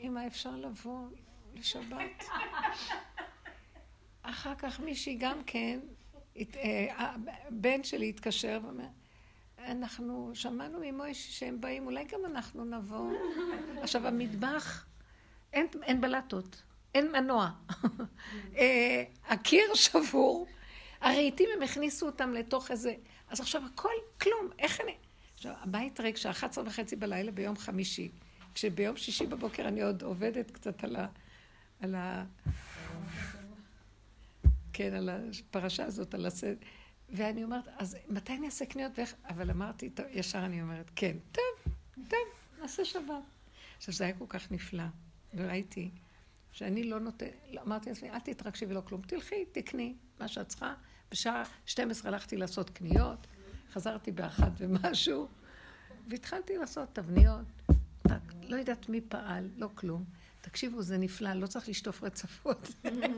אמא, אפשר לבוא לשבת? אחר כך מישהי גם כן, אה, הבן שלי התקשר ואומר, אנחנו שמענו ממוישי שהם באים, אולי גם אנחנו נבוא. עכשיו, המטבח, אין, אין בלטות, אין מנוע. אה, הקיר שבור, הרהיטים, הם הכניסו אותם לתוך איזה... אז עכשיו הכל, כלום, איך אני... עכשיו, הבית ריק שעה 11 וחצי בלילה ביום חמישי, כשביום שישי בבוקר אני עוד עובדת קצת על ה... על ה... כן, על הפרשה הזאת, על הסדר. ואני אומרת, אז מתי אני אעשה קניות ואיך... אבל אמרתי, טוב, ישר אני אומרת, כן, טוב, טוב, נעשה שבת. עכשיו, זה היה כל כך נפלא, וראיתי שאני לא נותן, לא, אמרתי לעצמי, אל תתרגשי ולא כלום, תלכי, תקני מה שאת צריכה. בשעה 12 הלכתי לעשות קניות, חזרתי באחת ומשהו, והתחלתי לעשות תבניות. לא יודעת מי פעל, לא כלום. תקשיבו, זה נפלא, לא צריך לשטוף רצפות.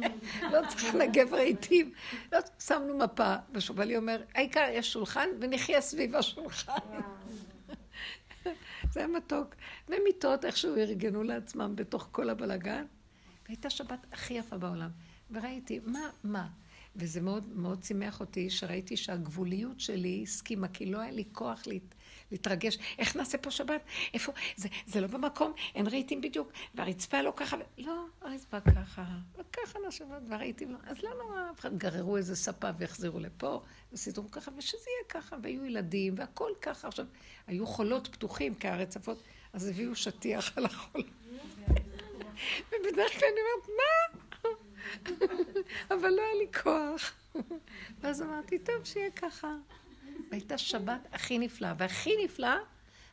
לא צריך לנגב רהיטים. לא, שמנו מפה, ושובלי אומר, העיקר יש שולחן ונחיה סביב השולחן. זה היה מתוק. ומיטות איכשהו ארגנו לעצמם בתוך כל הבלגן. והייתה שבת הכי יפה בעולם. וראיתי, מה, מה? וזה מאוד מאוד שימח אותי, שראיתי שהגבוליות שלי הסכימה, כי לא היה לי כוח להת, להתרגש. איך נעשה פה שבת? איפה? זה, זה לא במקום, אין רהיטים בדיוק, והרצפה לא ככה. לא, הרצפה ככה, וככה לשבת, והרהיטים לא. אז לא נורא, לא, גררו איזה ספה והחזירו לפה, וסידרו ככה, ושזה יהיה ככה, והיו ילדים, והכל ככה. עכשיו, היו חולות פתוחים, כי הרצפות, אז הביאו שטיח על החול. ובדרך כלל אני אומרת, מה? אבל לא היה לי כוח. ואז אמרתי, טוב, שיהיה ככה. והייתה שבת הכי נפלאה, והכי נפלאה,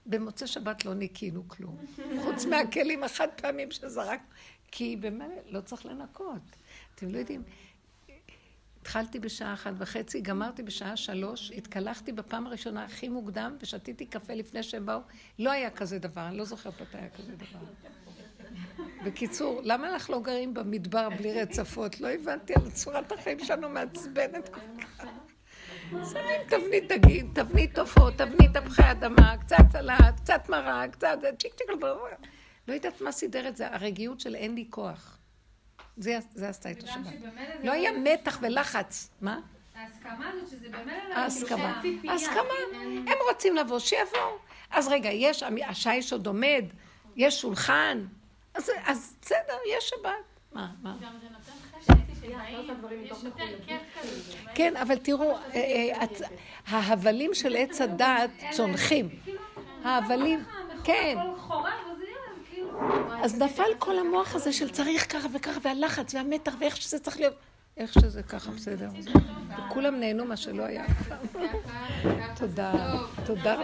במוצאי שבת לא ניקינו כלום. חוץ מהכלים החד פעמים שזרק, כי באמת לא צריך לנקות. אתם לא יודעים, התחלתי בשעה אחת וחצי, גמרתי בשעה שלוש, התקלחתי בפעם הראשונה הכי מוקדם, ושתיתי קפה לפני שהם באו. לא היה כזה דבר, אני לא זוכרת מתי היה כזה דבר. בקיצור, למה אנחנו לא גרים במדבר בלי רצפות? לא הבנתי על צורת החיים שלנו מעצבנת כל כך. שמים תבנית דגים, תבנית עופות, תבנית תפוחי אדמה, קצת סלט, קצת מרק, קצת צ'יק צ'יק, לא יודעת מה סידר את זה, הרגיעות של אין לי כוח. זה, זה עשתה את השבת. לא היה מתח ולחץ. מה? ההסכמה הזאת שזה במילא לא... ההסכמה. ההסכמה. הם רוצים לבוא, שיבואו. אז רגע, יש, השיש עוד עומד, יש שולחן, אז, אז בסדר, יש שבת. מה, מה? גם זה נותן חשק, שבאים, יש יותר כיף כזה. כן, אבל תראו, ההבלים של עץ הדעת צונחים. ההבלים, כן. אז נפל כל המוח הזה של צריך ככה וככה, והלחץ והמתח ואיך שזה צריך להיות. איך שזה ככה, בסדר. כולם נהנו מה שלא היה. תודה, תודה רבה.